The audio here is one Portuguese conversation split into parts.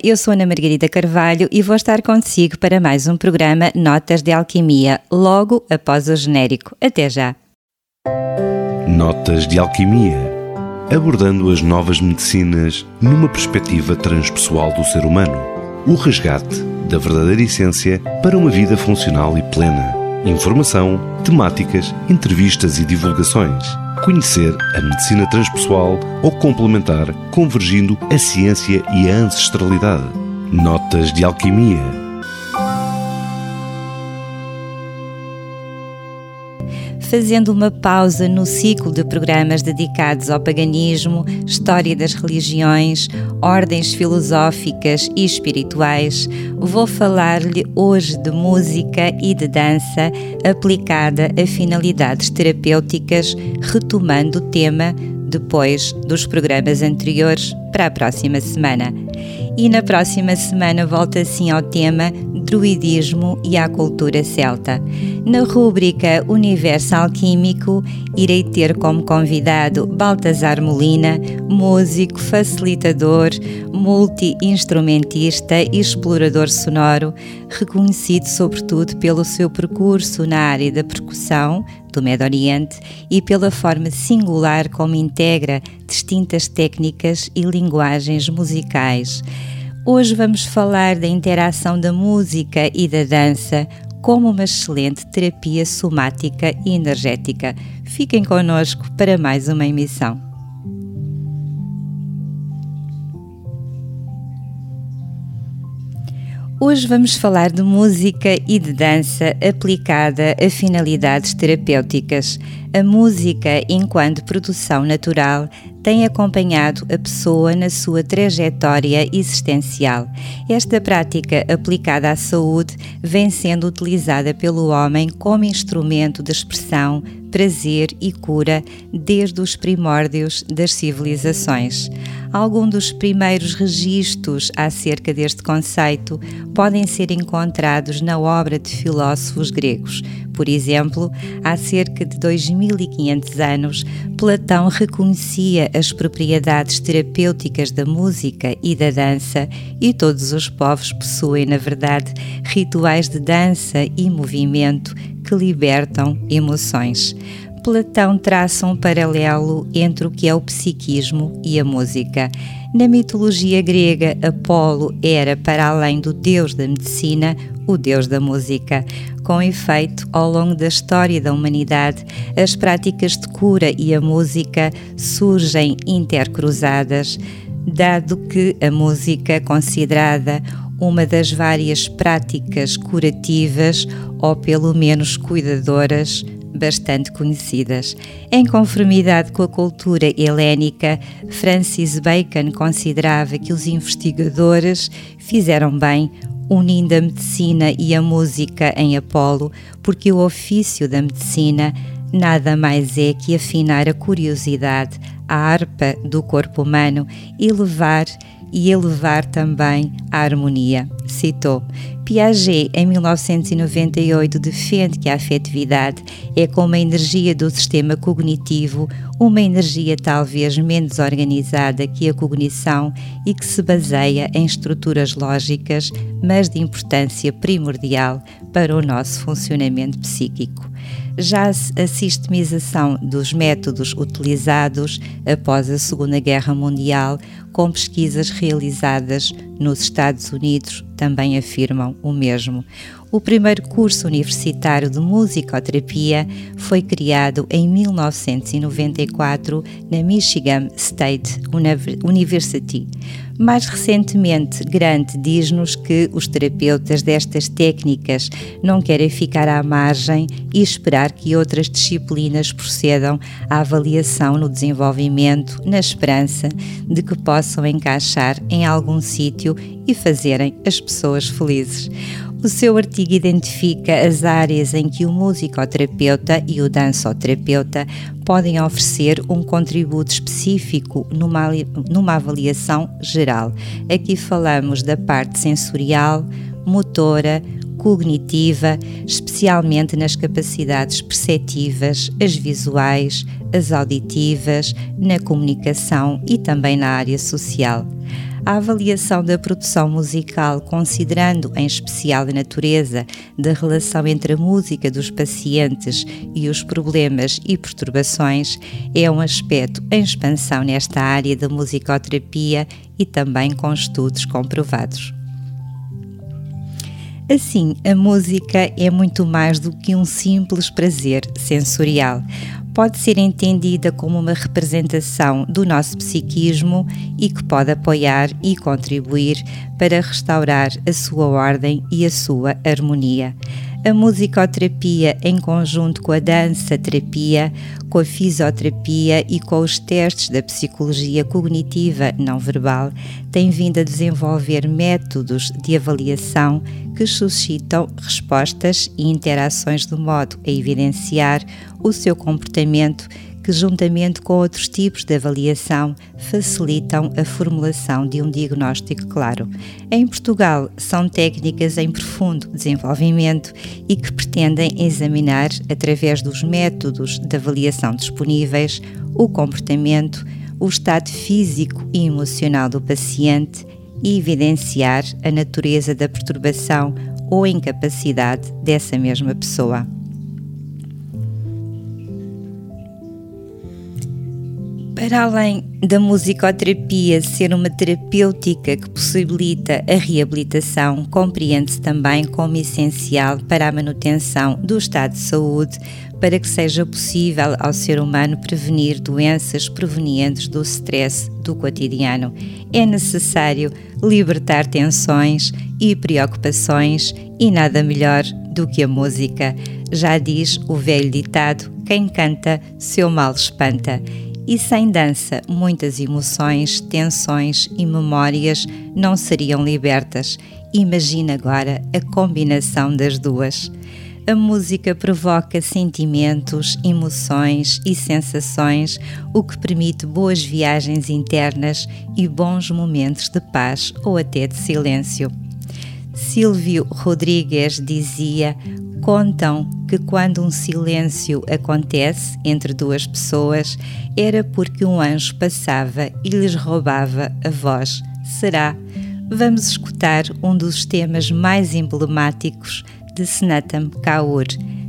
Eu sou Ana Margarida Carvalho e vou estar consigo para mais um programa Notas de Alquimia, logo após o genérico. Até já! Notas de Alquimia abordando as novas medicinas numa perspectiva transpessoal do ser humano. O resgate da verdadeira essência para uma vida funcional e plena. Informação, temáticas, entrevistas e divulgações conhecer a medicina transpessoal ou complementar, convergindo a ciência e a ancestralidade. Notas de alquimia fazendo uma pausa no ciclo de programas dedicados ao paganismo, história das religiões, ordens filosóficas e espirituais, vou falar-lhe hoje de música e de dança aplicada a finalidades terapêuticas, retomando o tema depois dos programas anteriores para a próxima semana. E na próxima semana volta assim ao tema druidismo e à cultura celta. Na rúbrica Universo Alquímico, irei ter como convidado Baltazar Molina, músico, facilitador, multi-instrumentista e explorador sonoro, reconhecido sobretudo pelo seu percurso na área da percussão, do Médio Oriente e pela forma singular como integra distintas técnicas e linguagens musicais. Hoje vamos falar da interação da música e da dança como uma excelente terapia somática e energética. Fiquem conosco para mais uma emissão. Hoje vamos falar de música e de dança aplicada a finalidades terapêuticas. A música, enquanto produção natural, tem acompanhado a pessoa na sua trajetória existencial. Esta prática aplicada à saúde vem sendo utilizada pelo homem como instrumento de expressão, prazer e cura desde os primórdios das civilizações. Alguns dos primeiros registros acerca deste conceito podem ser encontrados na obra de filósofos gregos. Por exemplo, há cerca de 2500 anos, Platão reconhecia as propriedades terapêuticas da música e da dança, e todos os povos possuem, na verdade, rituais de dança e movimento que libertam emoções. Platão traça um paralelo entre o que é o psiquismo e a música. Na mitologia grega, Apolo era, para além do deus da medicina, o deus da música. Com efeito, ao longo da história da humanidade, as práticas de cura e a música surgem intercruzadas, dado que a música, considerada uma das várias práticas curativas ou pelo menos cuidadoras, bastante conhecidas. Em conformidade com a cultura helénica, Francis Bacon considerava que os investigadores fizeram bem unindo a medicina e a música em Apolo, porque o ofício da medicina nada mais é que afinar a curiosidade, a harpa do corpo humano e levar e elevar também a harmonia. Citou. Piaget, em 1998, defende que a afetividade é como a energia do sistema cognitivo, uma energia talvez menos organizada que a cognição e que se baseia em estruturas lógicas, mas de importância primordial para o nosso funcionamento psíquico já a sistemização dos métodos utilizados após a Segunda Guerra Mundial, com pesquisas realizadas nos Estados Unidos, também afirmam o mesmo. O primeiro curso universitário de musicoterapia foi criado em 1994 na Michigan State University. Mais recentemente, Grant diz-nos que os terapeutas destas técnicas não querem ficar à margem e esperar que outras disciplinas procedam à avaliação no desenvolvimento, na esperança de que possam encaixar em algum sítio e fazerem as pessoas felizes. O seu artigo identifica as áreas em que o musicoterapeuta e o dançoterapeuta podem oferecer um contributo específico numa, numa avaliação geral. Aqui falamos da parte sensorial, motora, cognitiva, especialmente nas capacidades perceptivas, as visuais, as auditivas, na comunicação e também na área social. A avaliação da produção musical, considerando em especial a natureza da relação entre a música dos pacientes e os problemas e perturbações, é um aspecto em expansão nesta área da musicoterapia e também com estudos comprovados. Assim, a música é muito mais do que um simples prazer sensorial. Pode ser entendida como uma representação do nosso psiquismo e que pode apoiar e contribuir para restaurar a sua ordem e a sua harmonia a musicoterapia em conjunto com a dança-terapia, com a fisioterapia e com os testes da psicologia cognitiva não verbal tem vindo a desenvolver métodos de avaliação que suscitam respostas e interações de modo a evidenciar o seu comportamento que, juntamente com outros tipos de avaliação, facilitam a formulação de um diagnóstico claro. Em Portugal, são técnicas em profundo desenvolvimento e que pretendem examinar, através dos métodos de avaliação disponíveis, o comportamento, o estado físico e emocional do paciente e evidenciar a natureza da perturbação ou incapacidade dessa mesma pessoa. Para além da musicoterapia ser uma terapêutica que possibilita a reabilitação, compreende-se também como essencial para a manutenção do estado de saúde, para que seja possível ao ser humano prevenir doenças provenientes do stress do cotidiano. É necessário libertar tensões e preocupações e nada melhor do que a música. Já diz o velho ditado: quem canta, seu mal espanta e sem dança, muitas emoções, tensões e memórias não seriam libertas. Imagina agora a combinação das duas. A música provoca sentimentos, emoções e sensações, o que permite boas viagens internas e bons momentos de paz ou até de silêncio. Silvio Rodrigues dizia: Contam que quando um silêncio acontece entre duas pessoas era porque um anjo passava e lhes roubava a voz. Será? Vamos escutar um dos temas mais emblemáticos de Snatam Kaur.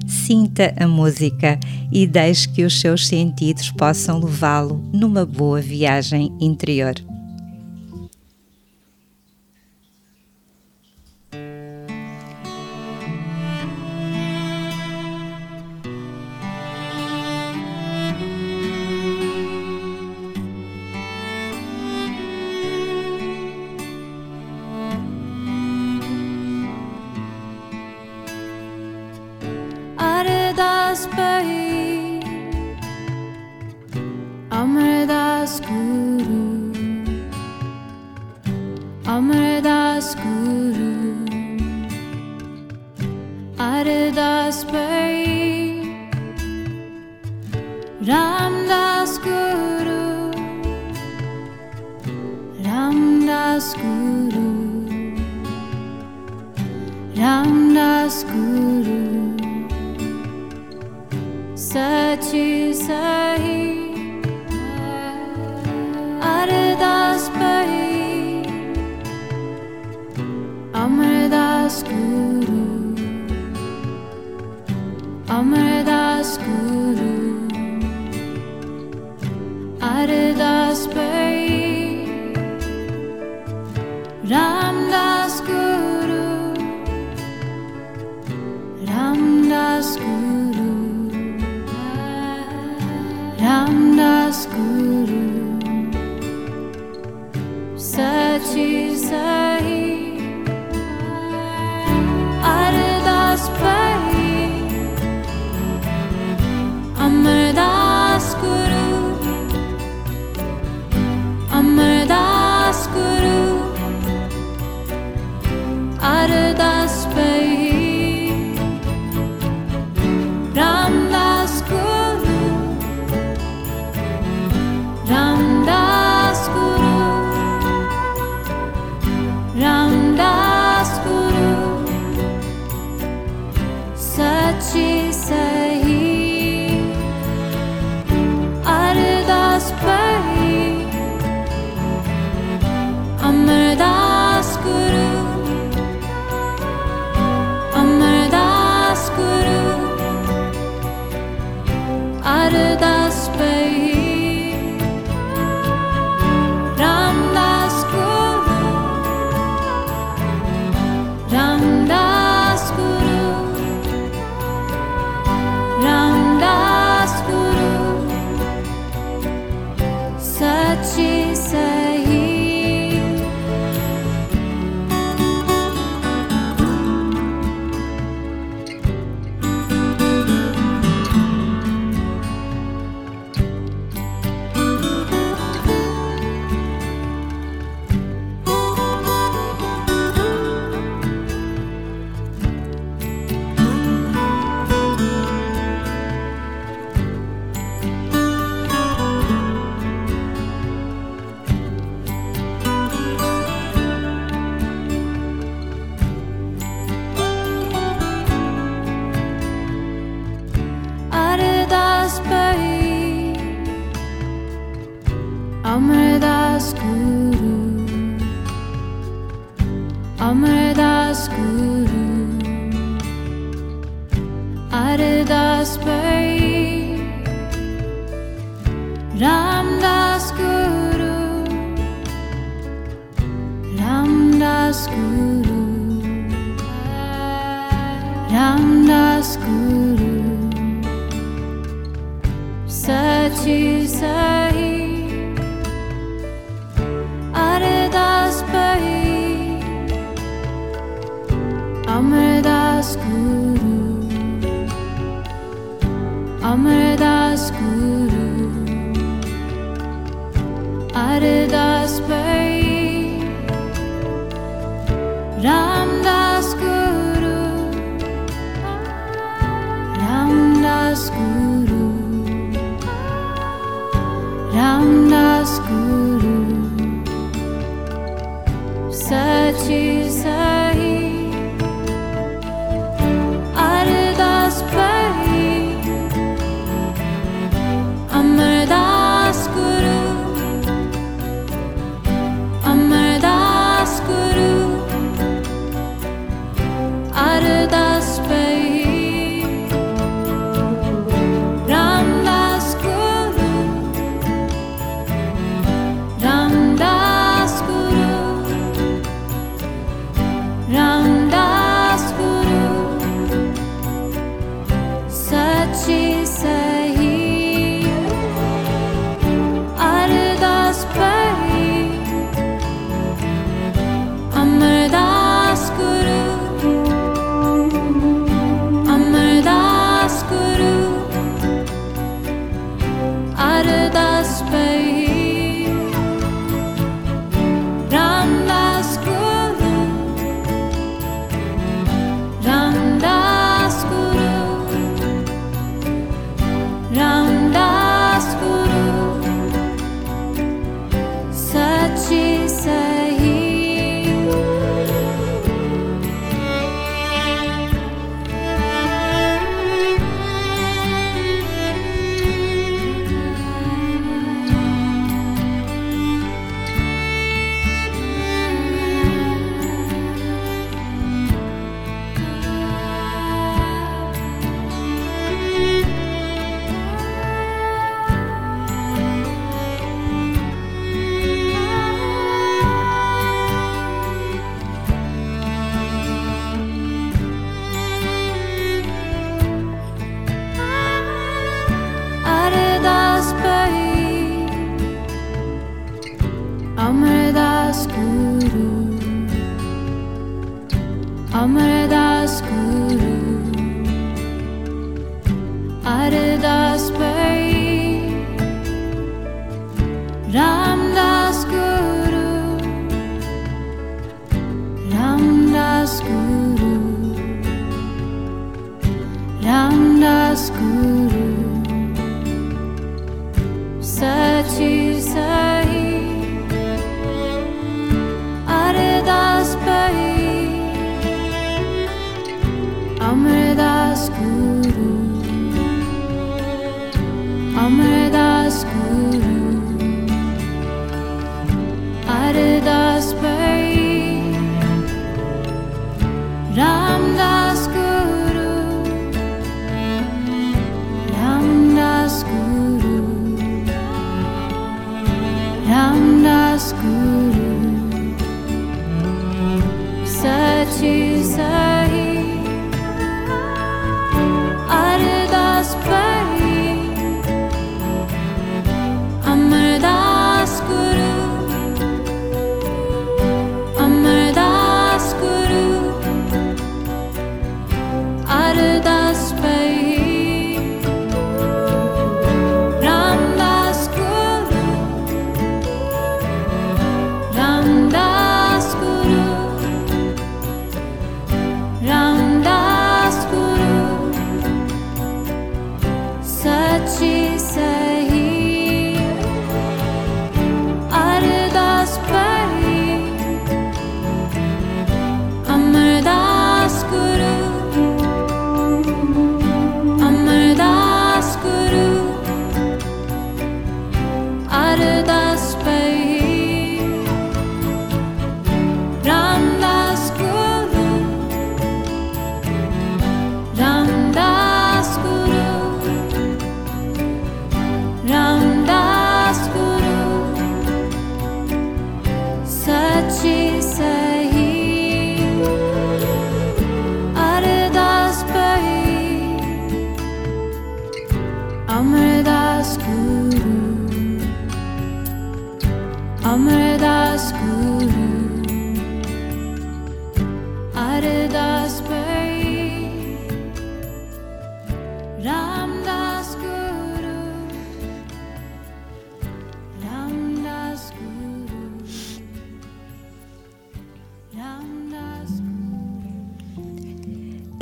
Sinta a música e deixe que os seus sentidos possam levá-lo numa boa viagem interior.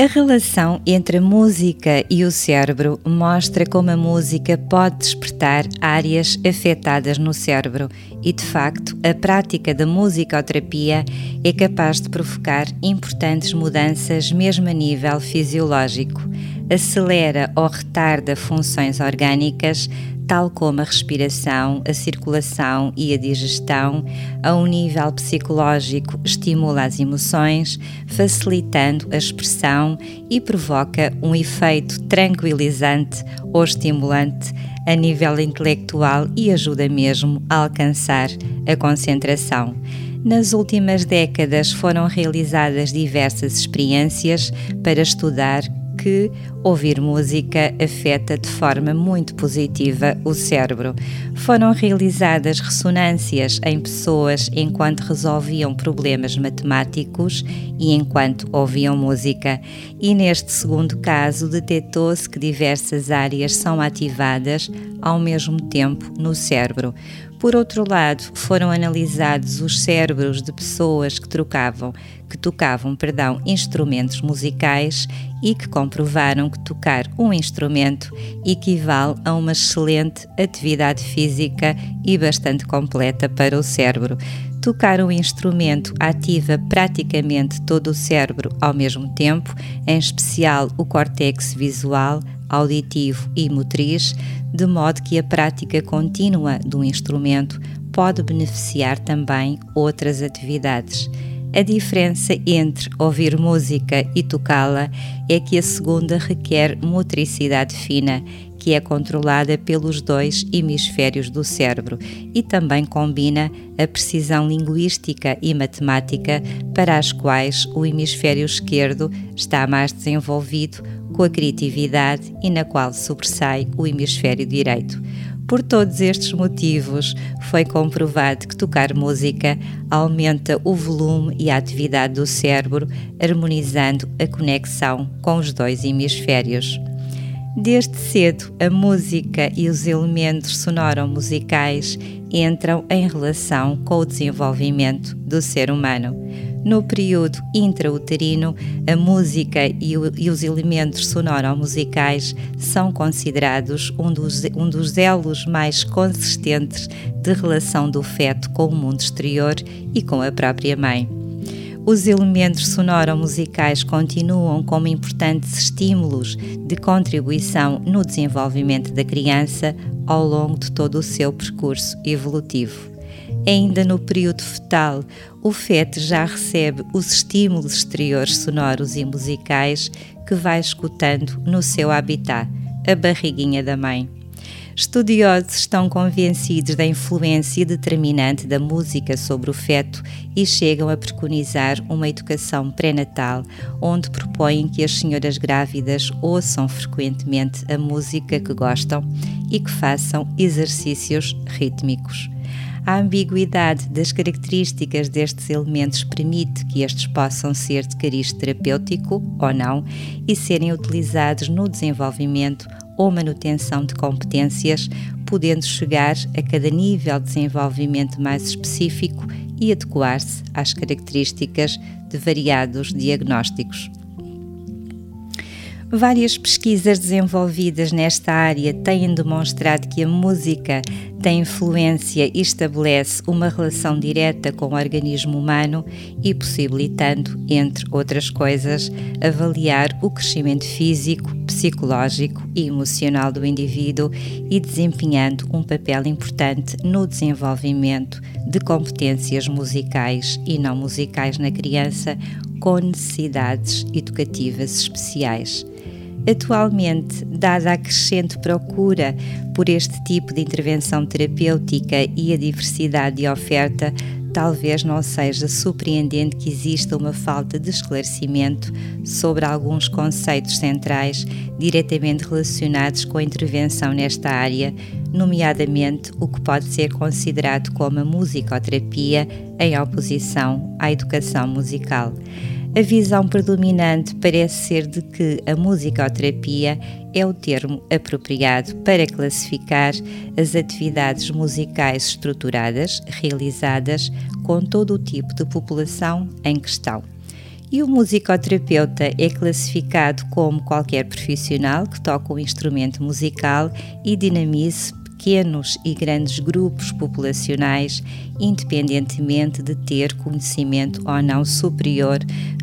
A relação entre a música e o cérebro mostra como a música pode despertar áreas afetadas no cérebro e, de facto, a prática da musicoterapia é capaz de provocar importantes mudanças mesmo a nível fisiológico. Acelera ou retarda funções orgânicas, tal como a respiração, a circulação e a digestão, a um nível psicológico estimula as emoções, facilitando a expressão e provoca um efeito tranquilizante ou estimulante a nível intelectual e ajuda mesmo a alcançar a concentração. Nas últimas décadas foram realizadas diversas experiências para estudar que ouvir música afeta de forma muito positiva o cérebro. Foram realizadas ressonâncias em pessoas enquanto resolviam problemas matemáticos e enquanto ouviam música, e neste segundo caso detectou-se que diversas áreas são ativadas ao mesmo tempo no cérebro. Por outro lado, foram analisados os cérebros de pessoas que trocavam, que tocavam, perdão, instrumentos musicais e que comprovaram que tocar um instrumento equivale a uma excelente atividade física e bastante completa para o cérebro. Tocar um instrumento ativa praticamente todo o cérebro ao mesmo tempo, em especial o córtex visual, auditivo e motriz, de modo que a prática contínua do instrumento pode beneficiar também outras atividades. A diferença entre ouvir música e tocá-la é que a segunda requer motricidade fina, que é controlada pelos dois hemisférios do cérebro e também combina a precisão linguística e matemática, para as quais o hemisfério esquerdo está mais desenvolvido com a criatividade e na qual sobressai o hemisfério direito. Por todos estes motivos, foi comprovado que tocar música aumenta o volume e a atividade do cérebro, harmonizando a conexão com os dois hemisférios. Desde cedo, a música e os elementos sonoro-musicais entram em relação com o desenvolvimento do ser humano. No período intrauterino, a música e, o, e os elementos sonoro-musicais são considerados um dos, um dos elos mais consistentes de relação do feto com o mundo exterior e com a própria mãe. Os elementos sonoro-musicais continuam como importantes estímulos de contribuição no desenvolvimento da criança ao longo de todo o seu percurso evolutivo. Ainda no período fetal, o feto já recebe os estímulos exteriores sonoros e musicais que vai escutando no seu habitat, a barriguinha da mãe. Estudiosos estão convencidos da influência determinante da música sobre o feto e chegam a preconizar uma educação pré-natal, onde propõem que as senhoras grávidas ouçam frequentemente a música que gostam e que façam exercícios rítmicos. A ambiguidade das características destes elementos permite que estes possam ser de cariz terapêutico ou não e serem utilizados no desenvolvimento ou manutenção de competências, podendo chegar a cada nível de desenvolvimento mais específico e adequar-se às características de variados diagnósticos. Várias pesquisas desenvolvidas nesta área têm demonstrado que a música tem influência e estabelece uma relação direta com o organismo humano e possibilitando, entre outras coisas, avaliar o crescimento físico, psicológico e emocional do indivíduo e desempenhando um papel importante no desenvolvimento de competências musicais e não musicais na criança com necessidades educativas especiais. Atualmente, dada a crescente procura por este tipo de intervenção terapêutica e a diversidade de oferta, talvez não seja surpreendente que exista uma falta de esclarecimento sobre alguns conceitos centrais diretamente relacionados com a intervenção nesta área, nomeadamente o que pode ser considerado como a musicoterapia em oposição à educação musical. A visão predominante parece ser de que a musicoterapia é o termo apropriado para classificar as atividades musicais estruturadas realizadas com todo o tipo de população em questão. E o musicoterapeuta é classificado como qualquer profissional que toca um instrumento musical e dinamize pequenos e grandes grupos populacionais, independentemente de ter conhecimento ou não superior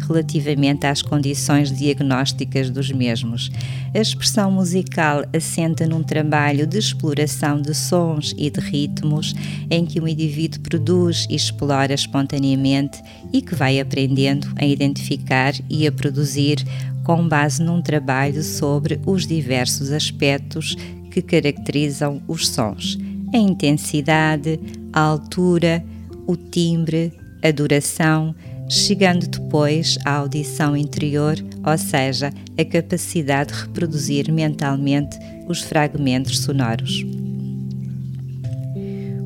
relativamente às condições diagnósticas dos mesmos. A expressão musical assenta num trabalho de exploração de sons e de ritmos em que o indivíduo produz e explora espontaneamente e que vai aprendendo a identificar e a produzir com base num trabalho sobre os diversos aspectos que caracterizam os sons: a intensidade, a altura, o timbre, a duração, chegando depois à audição interior, ou seja, a capacidade de reproduzir mentalmente os fragmentos sonoros.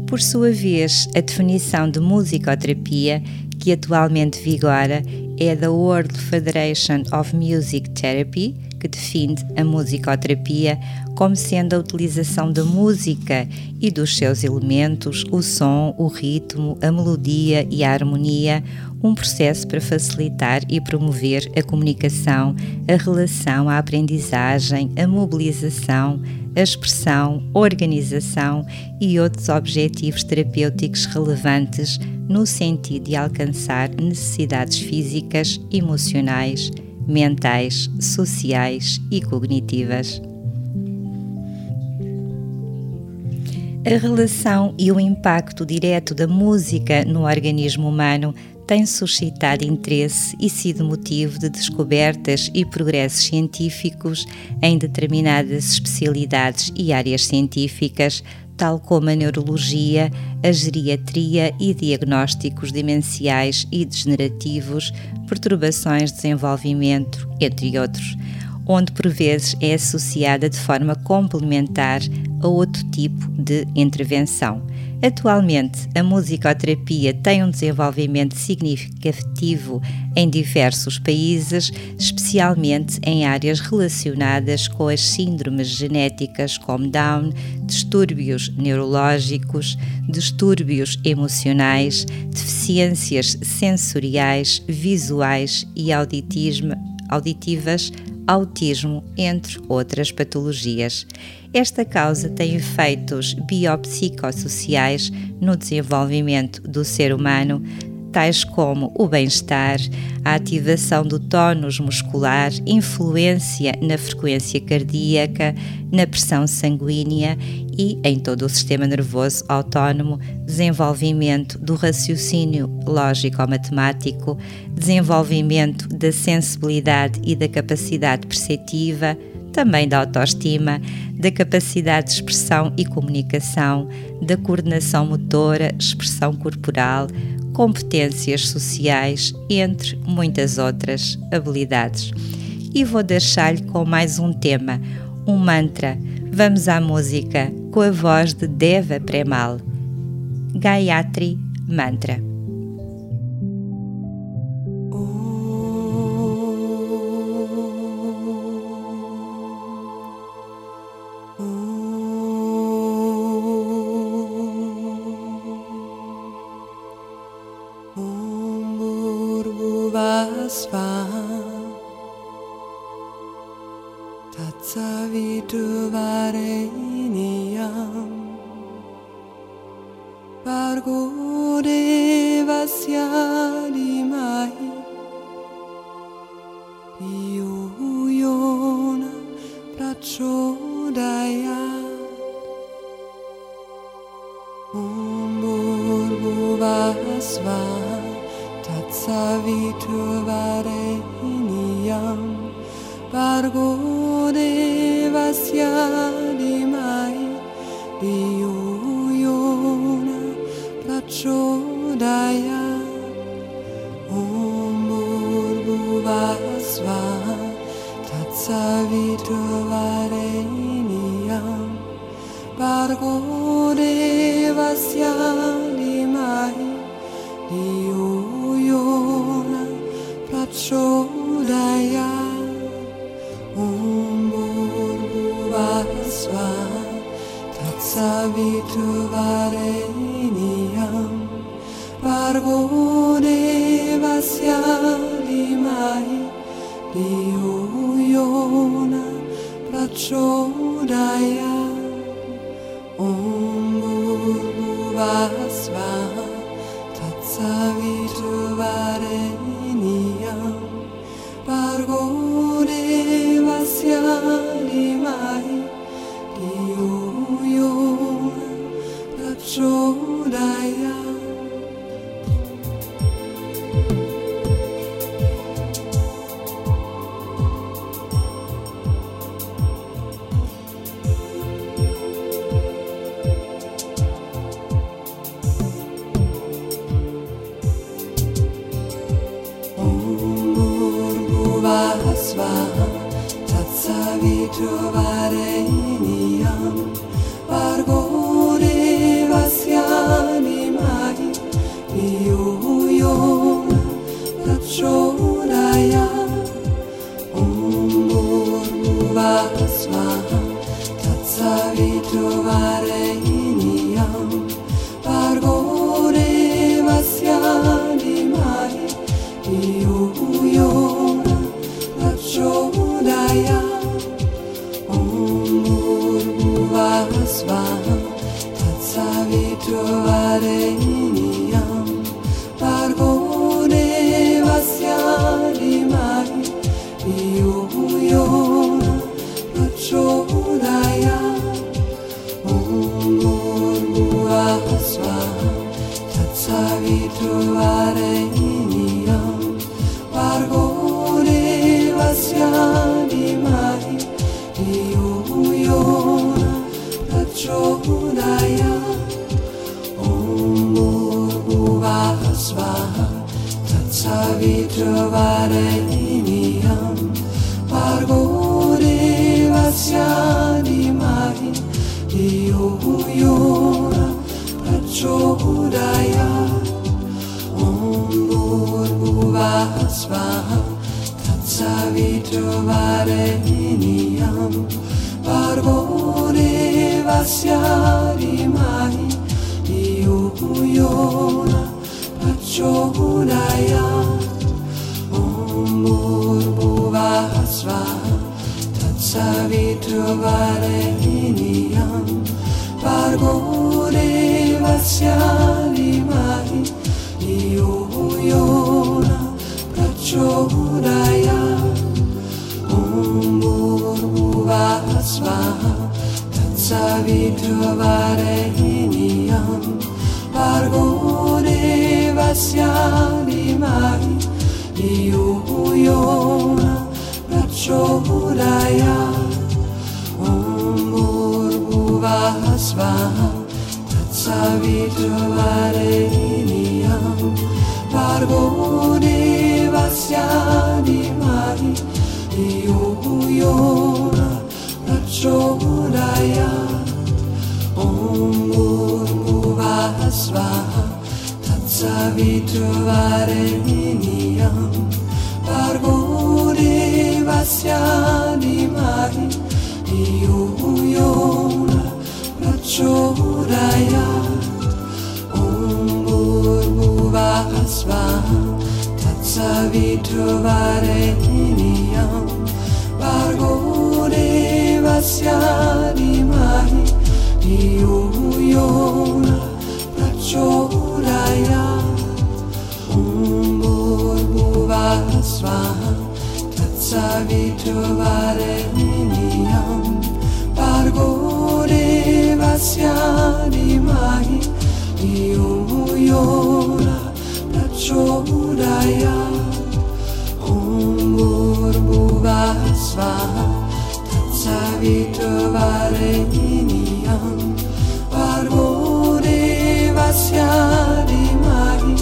Por sua vez, a definição de musicoterapia que atualmente vigora é da World Federation of Music Therapy, que define a musicoterapia como sendo a utilização da música e dos seus elementos, o som, o ritmo, a melodia e a harmonia, um processo para facilitar e promover a comunicação, a relação, a aprendizagem, a mobilização, a expressão, organização e outros objetivos terapêuticos relevantes no sentido de alcançar necessidades físicas, emocionais, mentais, sociais e cognitivas. A relação e o impacto direto da música no organismo humano tem suscitado interesse e sido motivo de descobertas e progressos científicos em determinadas especialidades e áreas científicas, tal como a neurologia, a geriatria e diagnósticos demenciais e degenerativos, perturbações de desenvolvimento, entre outros, onde por vezes é associada de forma complementar a outro tipo de intervenção. Atualmente, a musicoterapia tem um desenvolvimento significativo em diversos países, especialmente em áreas relacionadas com as síndromes genéticas como Down, distúrbios neurológicos, distúrbios emocionais, deficiências sensoriais, visuais e auditivas, autismo, entre outras patologias. Esta causa tem efeitos biopsicossociais no desenvolvimento do ser humano, tais como o bem-estar, a ativação do tónus muscular, influência na frequência cardíaca, na pressão sanguínea e em todo o sistema nervoso autónomo, desenvolvimento do raciocínio lógico-matemático, desenvolvimento da sensibilidade e da capacidade perceptiva, também da autoestima, da capacidade de expressão e comunicação, da coordenação motora, expressão corporal, competências sociais, entre muitas outras habilidades. E vou deixar-lhe com mais um tema, um mantra. Vamos à música com a voz de Deva Premal. Gayatri Mantra. 我的故。Tazzavi trovare l'iniyam Pargore vasyali mari Yoyona prachodaya Om Bhurvasvaha Tazzavi trovare l'iniyam Pargore vasyali mari Yoyona Shoraya Om Bhuvah Svaha. Tatsavitravareniam Vargo Devasya Dimahi Yona Prachodaya Om Bhuvah Svaha. Tatsavitravareniam Vargo devasiani mari Yoyona Rachoraya Om Burbuvahasvam Tatsavitravarekiniyam Bargo devasiani mari Yoyona Rachoraya Om Burbuvahasvam savituare uniam pargore vasia di mai di umuiona praccio udaia umur buvasva savituare uniam pargore vasia di mai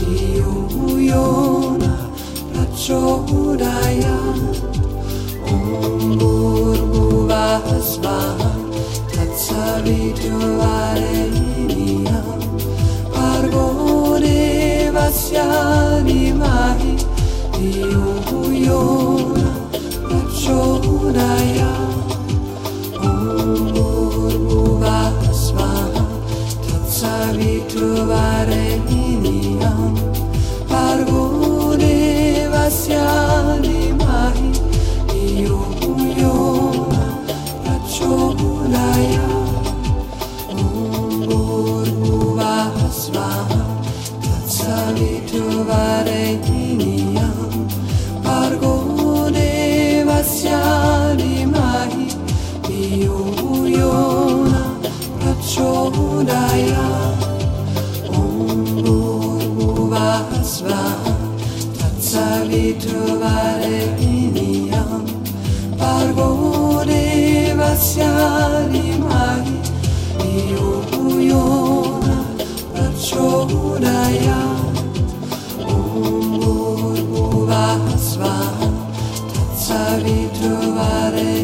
di Jodaya Om Bhurmuvasvaha Tatsaviduvareniyam Pargo Devasya Dimahi Dhiyo Yona Jodaya Om Bhurmuvasvaha Tatsaviduvareniyam Pargo Ni orgullo, la. di trovare Iniam Parvodeva siari mai Io Un burbu ritrovare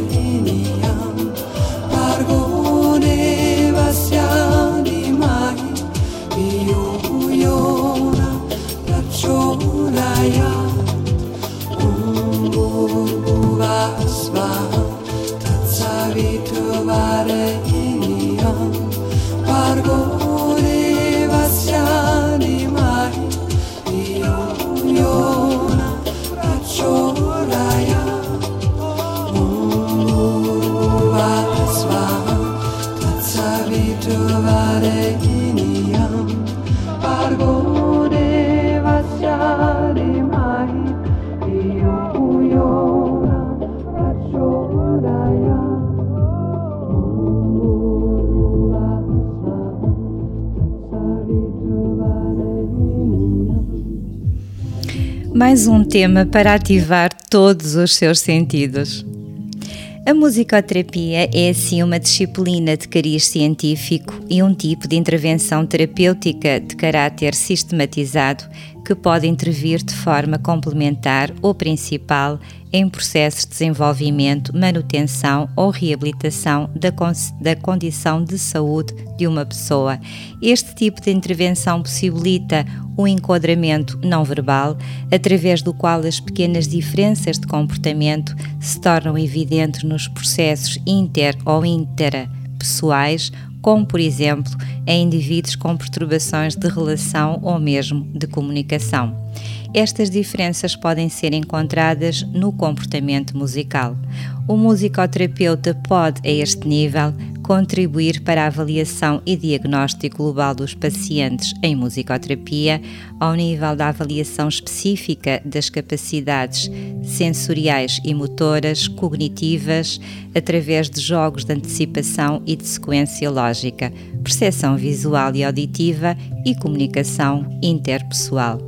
Mais um tema para ativar todos os seus sentidos. A musicoterapia é assim uma disciplina de cariz científico e um tipo de intervenção terapêutica de caráter sistematizado que pode intervir de forma complementar ou principal em processos de desenvolvimento, manutenção ou reabilitação da, da condição de saúde de uma pessoa. Este tipo de intervenção possibilita um enquadramento não verbal, através do qual as pequenas diferenças de comportamento se tornam evidentes nos processos inter ou interpessoais, como por exemplo em indivíduos com perturbações de relação ou mesmo de comunicação. Estas diferenças podem ser encontradas no comportamento musical. O musicoterapeuta pode, a este nível, contribuir para a avaliação e diagnóstico global dos pacientes em musicoterapia, ao nível da avaliação específica das capacidades sensoriais e motoras, cognitivas, através de jogos de antecipação e de sequência lógica, percepção visual e auditiva e comunicação interpessoal.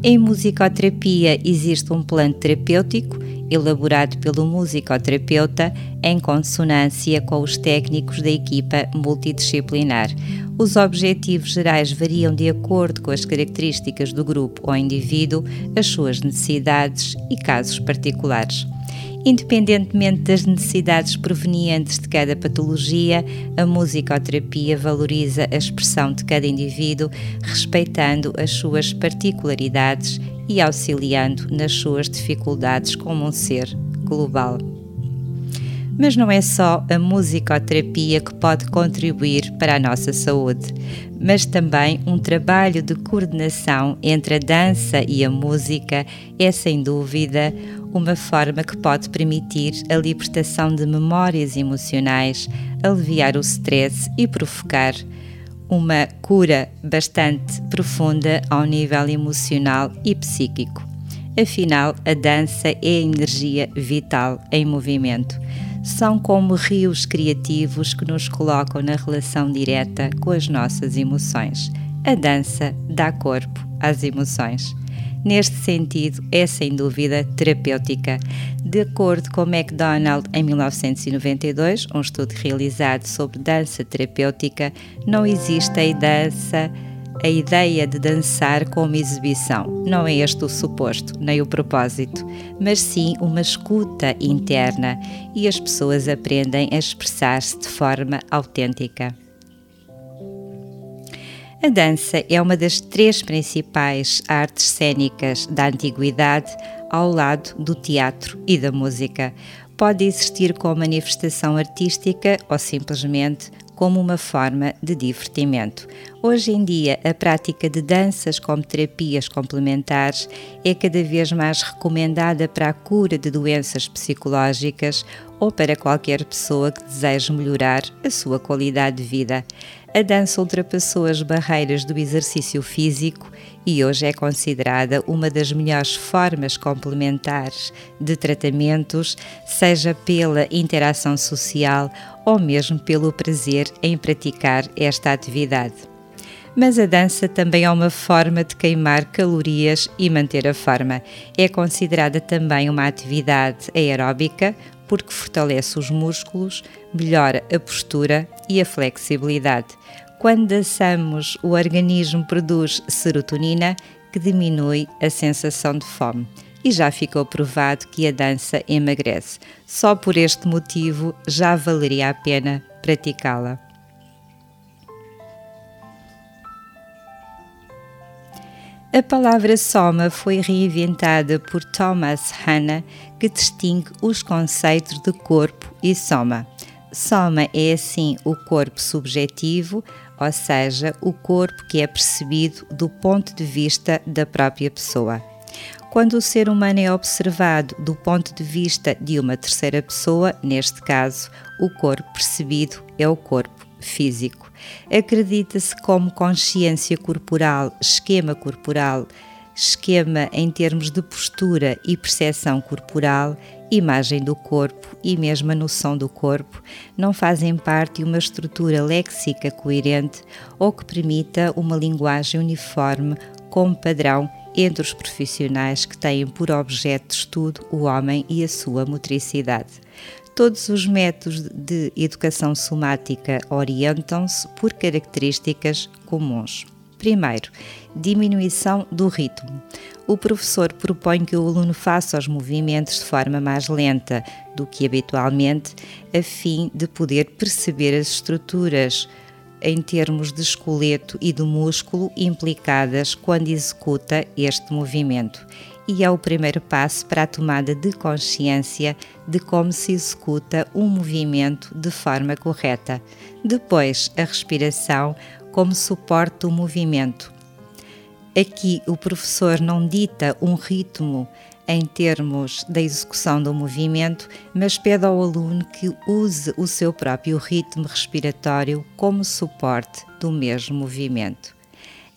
Em musicoterapia existe um plano terapêutico elaborado pelo musicoterapeuta em consonância com os técnicos da equipa multidisciplinar. Os objetivos gerais variam de acordo com as características do grupo ou indivíduo, as suas necessidades e casos particulares. Independentemente das necessidades provenientes de cada patologia, a musicoterapia valoriza a expressão de cada indivíduo, respeitando as suas particularidades e auxiliando nas suas dificuldades como um ser global. Mas não é só a musicoterapia que pode contribuir para a nossa saúde, mas também um trabalho de coordenação entre a dança e a música é sem dúvida uma forma que pode permitir a libertação de memórias emocionais, aliviar o stress e provocar uma cura bastante profunda ao nível emocional e psíquico. Afinal, a dança é a energia vital em movimento. São como rios criativos que nos colocam na relação direta com as nossas emoções. A dança dá corpo às emoções. Neste sentido, é sem dúvida terapêutica. De acordo com MacDonald, em 1992, um estudo realizado sobre dança terapêutica, não existe a dança a ideia de dançar como exibição. Não é este o suposto, nem o propósito, mas sim uma escuta interna e as pessoas aprendem a expressar-se de forma autêntica. A dança é uma das três principais artes cênicas da antiguidade, ao lado do teatro e da música. Pode existir como manifestação artística ou simplesmente como uma forma de divertimento. Hoje em dia, a prática de danças como terapias complementares é cada vez mais recomendada para a cura de doenças psicológicas ou para qualquer pessoa que deseje melhorar a sua qualidade de vida. A dança ultrapassou as barreiras do exercício físico e hoje é considerada uma das melhores formas complementares de tratamentos, seja pela interação social ou mesmo pelo prazer em praticar esta atividade. Mas a dança também é uma forma de queimar calorias e manter a forma. É considerada também uma atividade aeróbica porque fortalece os músculos, melhora a postura e a flexibilidade. Quando dançamos, o organismo produz serotonina que diminui a sensação de fome e já ficou provado que a dança emagrece. Só por este motivo já valeria a pena praticá-la. A palavra soma foi reinventada por Thomas Hanna, que distingue os conceitos de corpo e soma. Soma é assim o corpo subjetivo, ou seja, o corpo que é percebido do ponto de vista da própria pessoa. Quando o ser humano é observado do ponto de vista de uma terceira pessoa, neste caso, o corpo percebido é o corpo físico. Acredita-se como consciência corporal, esquema corporal, esquema em termos de postura e percepção corporal, imagem do corpo e mesmo a noção do corpo não fazem parte de uma estrutura léxica coerente ou que permita uma linguagem uniforme como padrão entre os profissionais que têm por objeto de estudo o homem e a sua motricidade. Todos os métodos de educação somática orientam-se por características comuns. Primeiro, diminuição do ritmo. O professor propõe que o aluno faça os movimentos de forma mais lenta do que habitualmente, a fim de poder perceber as estruturas em termos de esqueleto e do músculo implicadas quando executa este movimento. E é o primeiro passo para a tomada de consciência de como se executa um movimento de forma correta. Depois, a respiração como suporte do movimento. Aqui, o professor não dita um ritmo em termos da execução do movimento, mas pede ao aluno que use o seu próprio ritmo respiratório como suporte do mesmo movimento.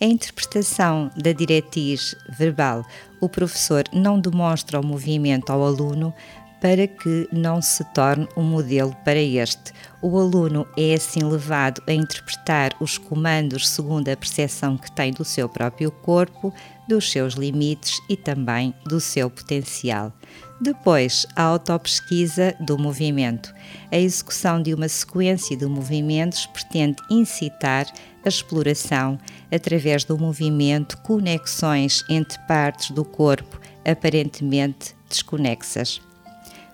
A interpretação da diretriz verbal, o professor não demonstra o movimento ao aluno, para que não se torne um modelo para este. O aluno é assim levado a interpretar os comandos segundo a percepção que tem do seu próprio corpo, dos seus limites e também do seu potencial. Depois, a autopesquisa do movimento. A execução de uma sequência de movimentos pretende incitar a exploração, através do movimento, conexões entre partes do corpo aparentemente desconexas.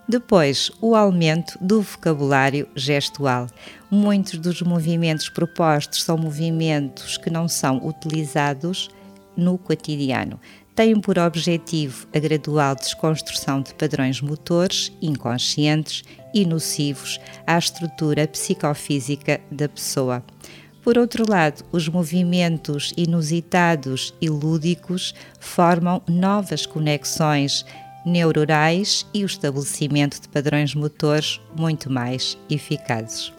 Depois, o aumento do vocabulário gestual. Muitos dos movimentos propostos são movimentos que não são utilizados no cotidiano. Têm por objetivo a gradual desconstrução de padrões motores inconscientes e nocivos à estrutura psicofísica da pessoa. Por outro lado, os movimentos inusitados e lúdicos formam novas conexões neurais e o estabelecimento de padrões motores muito mais eficazes.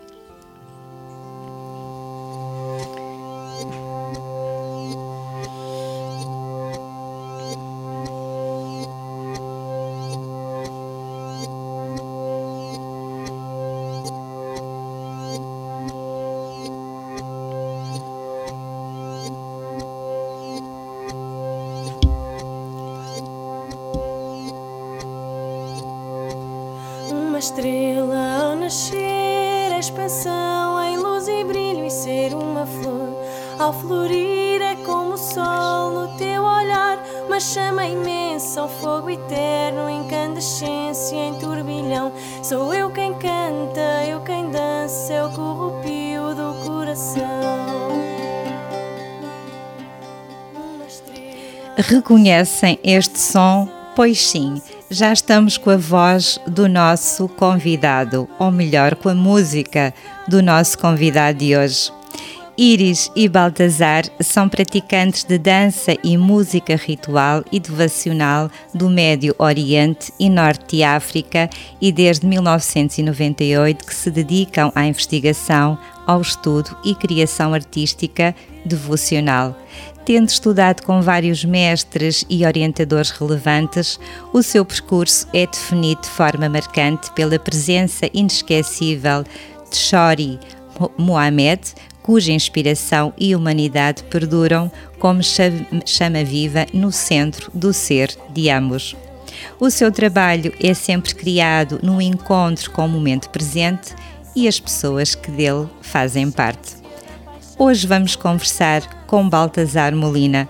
Ser uma flor. Ao florir é como o sol no teu olhar, uma chama imensa, um fogo eterno, incandescência em turbilhão. Sou eu quem canta, eu quem dança, eu corrupio do coração. Reconhecem este som Pois sim, já estamos com a voz do nosso convidado, ou melhor, com a música do nosso convidado de hoje. Iris e Baltazar são praticantes de dança e música ritual e devocional do Médio Oriente e Norte de África e desde 1998 que se dedicam à investigação, ao estudo e criação artística devocional. Tendo estudado com vários mestres e orientadores relevantes, o seu percurso é definido de forma marcante pela presença inesquecível de Shori Mohamed, cuja inspiração e humanidade perduram como chama viva no centro do ser de ambos. O seu trabalho é sempre criado no encontro com o momento presente e as pessoas que dele fazem parte. Hoje vamos conversar com Baltazar Molina.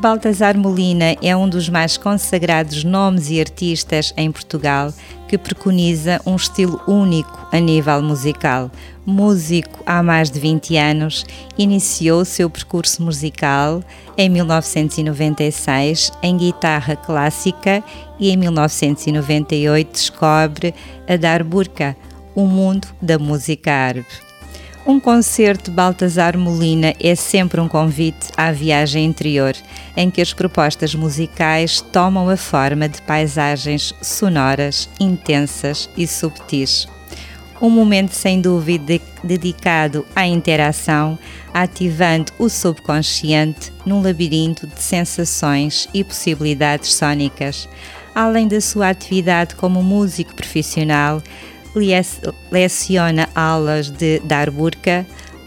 Baltazar Molina é um dos mais consagrados nomes e artistas em Portugal que preconiza um estilo único a nível musical. Músico há mais de 20 anos, iniciou seu percurso musical em 1996 em guitarra clássica e em 1998 descobre a Darburka, o mundo da música árabe. Um concerto de Baltasar Molina é sempre um convite à viagem interior, em que as propostas musicais tomam a forma de paisagens sonoras, intensas e subtis. Um momento sem dúvida dedicado à interação, ativando o subconsciente num labirinto de sensações e possibilidades sónicas. Além da sua atividade como músico profissional, leciona aulas de darburka,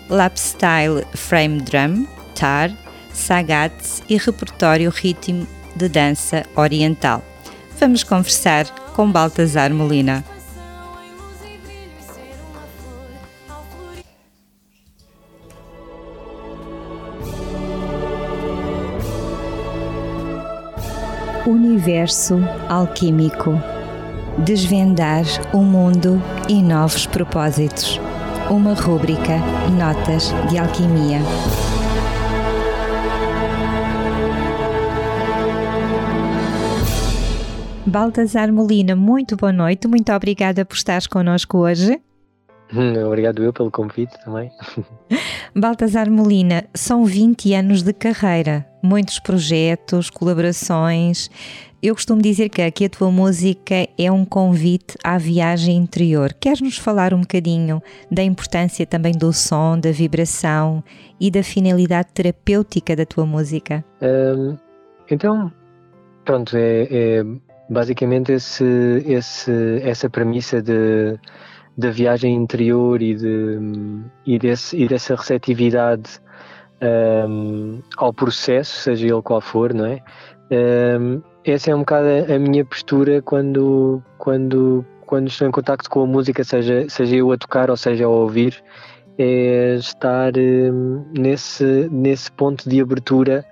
lapstyle frame drum, tar, sagats e repertório ritmo de dança oriental. Vamos conversar com Baltazar Molina. Universo alquímico Desvendar o mundo e novos propósitos. Uma rúbrica Notas de Alquimia. Baltazar Molina, muito boa noite, muito obrigada por estares connosco hoje. Hum, obrigado eu pelo convite também. Baltazar Molina, são 20 anos de carreira, muitos projetos, colaborações, eu costumo dizer que aqui a tua música é um convite à viagem interior. Queres nos falar um bocadinho da importância também do som, da vibração e da finalidade terapêutica da tua música? Um, então, pronto, é, é basicamente esse, esse, essa premissa de, da viagem interior e, de, e, desse, e dessa receptividade um, ao processo, seja ele qual for, não é? Um, essa é um bocado a minha postura quando, quando, quando estou em contacto com a música, seja, seja eu a tocar ou seja a ouvir, é estar um, nesse, nesse ponto de abertura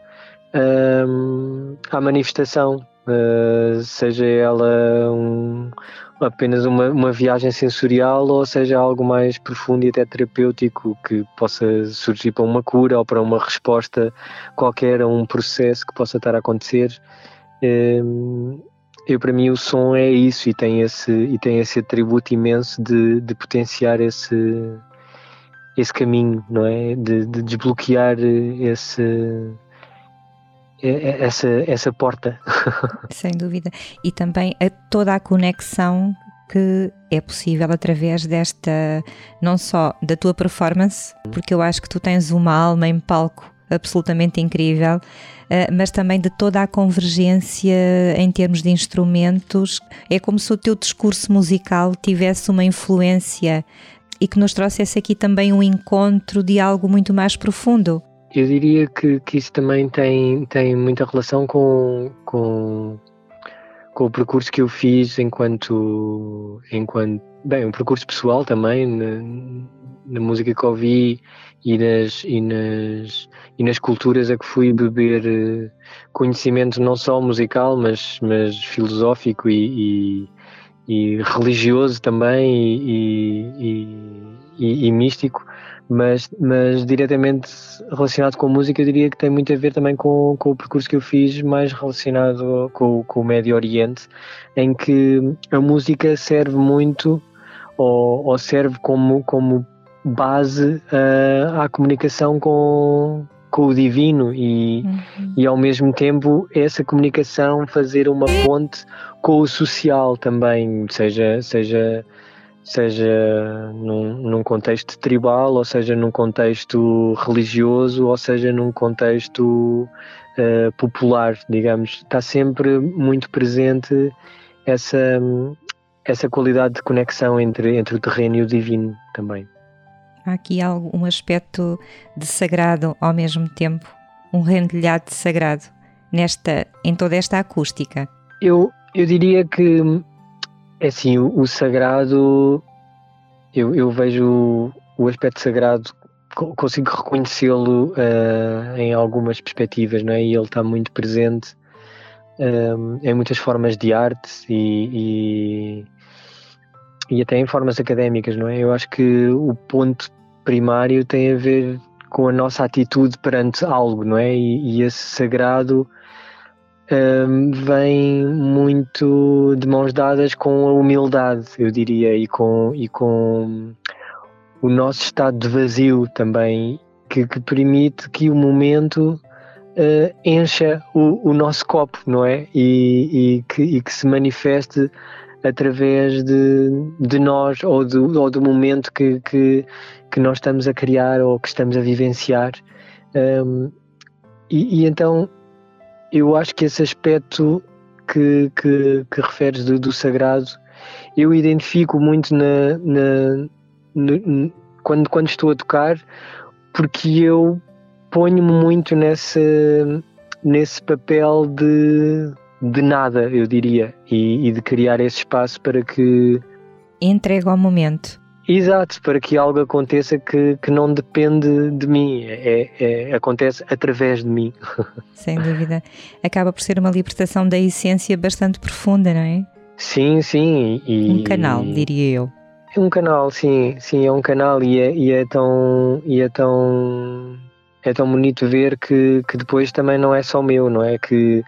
um, à manifestação, uh, seja ela um, apenas uma, uma viagem sensorial ou seja algo mais profundo e até terapêutico que possa surgir para uma cura ou para uma resposta qualquer a um processo que possa estar a acontecer. Um, eu para mim o som é isso e tem esse e tem esse atributo imenso de, de potenciar esse esse caminho não é? De, de desbloquear esse essa essa porta. Sem dúvida. E também a, toda a conexão que é possível através desta não só da tua performance porque eu acho que tu tens uma alma em palco absolutamente incrível eh, mas também de toda a convergência em termos de instrumentos. É como se o teu discurso musical tivesse uma influência e que nos trouxesse aqui também um encontro de algo muito mais profundo. Eu diria que, que isso também tem, tem muita relação com, com, com o percurso que eu fiz enquanto, enquanto bem, um percurso pessoal também, na, na música que ouvi e nas, e nas, e nas culturas a que fui beber eh, conhecimento não só musical, mas, mas filosófico e, e, e religioso também e, místico, mas, mas diretamente relacionado com a música, eu diria que tem muito a ver também com, com o percurso que eu fiz, mais relacionado com, com o Médio Oriente, em que a música serve muito ou, ou serve como, como base uh, à comunicação com, com o divino e, uhum. e ao mesmo tempo essa comunicação fazer uma ponte com o social também, seja, seja seja num, num, contexto tribal, ou seja num contexto religioso, ou seja num contexto uh, popular, digamos. Está sempre muito presente essa, essa qualidade de conexão entre, entre o terreno e o divino também. Há aqui um aspecto de sagrado ao mesmo tempo, um rendilhado de sagrado nesta, em toda esta acústica. Eu, eu diria que é assim, o, o sagrado, eu, eu, vejo o aspecto sagrado, consigo reconhecê-lo uh, em algumas perspectivas, não é? E ele está muito presente um, eh, em muitas formas de arte e, e, e, até em formas académicas, não é? Eu acho que o ponto primário tem a ver com a nossa atitude perante algo, não é? E, e esse sagrado um, vem muito de mãos dadas com a humildade, eu diria, e com, e com o nosso estado de vazio também, que, que permite que o momento uh, encha o, o, nosso copo, não é? E, e, que, e que se manifeste através de, de nós ou do, ou do momento que, que, que nós estamos a criar ou que estamos a vivenciar. Um, e, e, então eu acho que esse aspecto que, que, que referes do, do, sagrado, eu identifico muito na, na, quando, quando estou a tocar, porque eu ponho-me muito nesse, nesse papel de, de nada, eu diria, e, e de criar esse espaço para que. Entrega ao momento. Exato, para que algo aconteça que, que não depende de mim, é, é, acontece através de mim. Sem dúvida. Acaba por ser uma libertação da essência bastante profunda, não é? Sim, sim. E, um canal, diria eu. É um canal, sim, sim, é um canal e é, e é tão. E é tão é tão bonito ver que, que depois também não é só meu, não é? Que,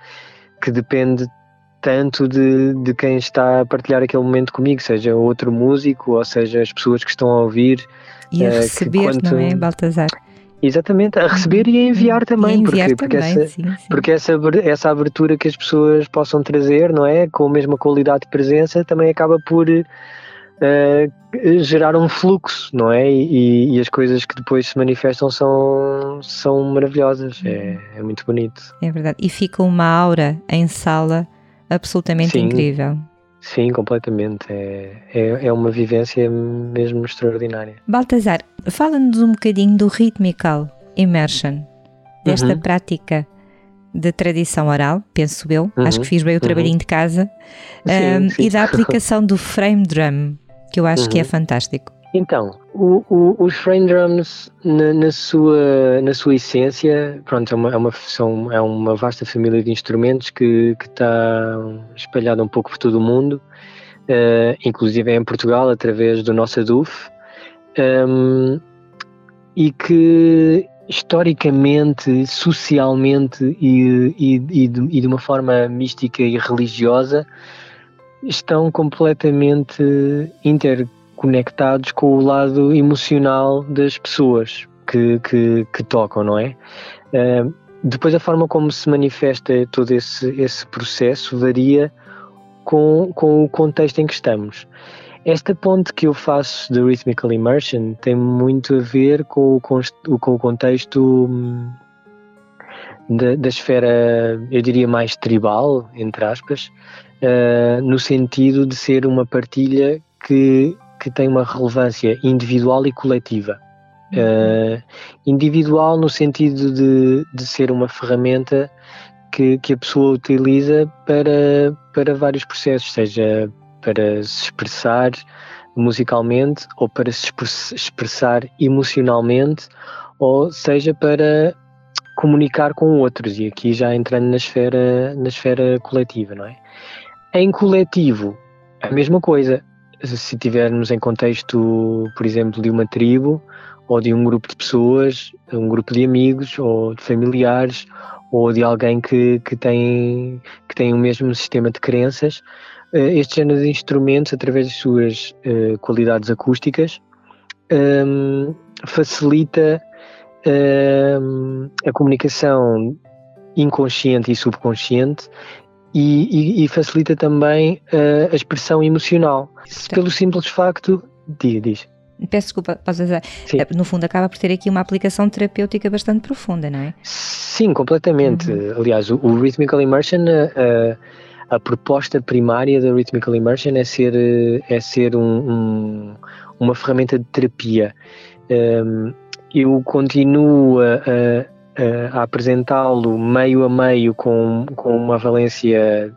que depende tanto de, de quem está a partilhar aquele momento comigo, seja outro músico ou seja as pessoas que estão a ouvir. E a uh, receber, quanto... não é, Baltazar? Exatamente, a receber e a enviar também, enviar porque, também, porque, essa, sim, sim. porque essa, essa abertura que as pessoas possam trazer, não é? Com a mesma qualidade de presença, também acaba por uh, gerar um fluxo, não é? E, e, as coisas que depois se manifestam são, são maravilhosas, é, é muito bonito. É verdade, e fica uma aura em sala absolutamente sim, incrível. Sim, completamente. É, é, é, uma vivência mesmo extraordinária. Baltazar, fala-nos um bocadinho do Rhythmical Immersion, desta uhum. prática de tradição oral, penso eu, uhum. acho que fiz bem o uhum. trabalhinho de casa, sim, um, sim. e da aplicação do frame drum, que eu acho que é uhum. fantástico. Então, o, o, os frame drums, na, na, sua, na sua essência, pronto, é uma, é, uma, são, é uma vasta família de instrumentos que, que está espalhada um pouco por todo o mundo, uh, inclusive em Portugal, através do nosso ADUF, um, ehm, e que historicamente, socialmente e, e, e, de, e de uma forma mística e religiosa estão completamente inter conectados com o lado emocional das pessoas que, que, que tocam, não é? Uh, depois a forma como se manifesta todo esse, esse processo varia com, com o contexto em que estamos. Esta ponte que eu faço de Rhythmical Immersion tem muito a ver com o, com o contexto hum, da, da, esfera, eu diria mais tribal, entre aspas, uh, no sentido de ser uma partilha que que tem uma relevância individual e coletiva. Uh, individual no sentido de, de ser uma ferramenta que, que a pessoa utiliza para, para vários processos, seja para se expressar musicalmente ou para se expressar emocionalmente, ou seja para comunicar com outros, e aqui já entrando na esfera, na esfera coletiva, não é? Em coletivo, a mesma coisa, se tivermos em contexto, por exemplo, de uma tribo ou de um grupo de pessoas, um grupo de amigos ou de familiares ou de alguém que, que, tem, que tem o mesmo sistema de crenças, eh, este género de instrumentos, através das suas uh, qualidades acústicas, um, facilita um, a comunicação inconsciente e subconsciente e, e, e facilita também uh, a expressão emocional. Pelo simples facto. Diga, diz. Peço desculpa, posso dizer. Sim. No fundo, acaba por ter aqui uma aplicação terapêutica bastante profunda, não é? Sim, completamente. Uhum. Aliás, o, o Rhythmical Immersion, uh, a proposta primária da Rhythmical Immersion é ser, é ser um, um, uma ferramenta de terapia. Um, eu continuo a, a, a apresentá-lo meio a meio com, com uma valência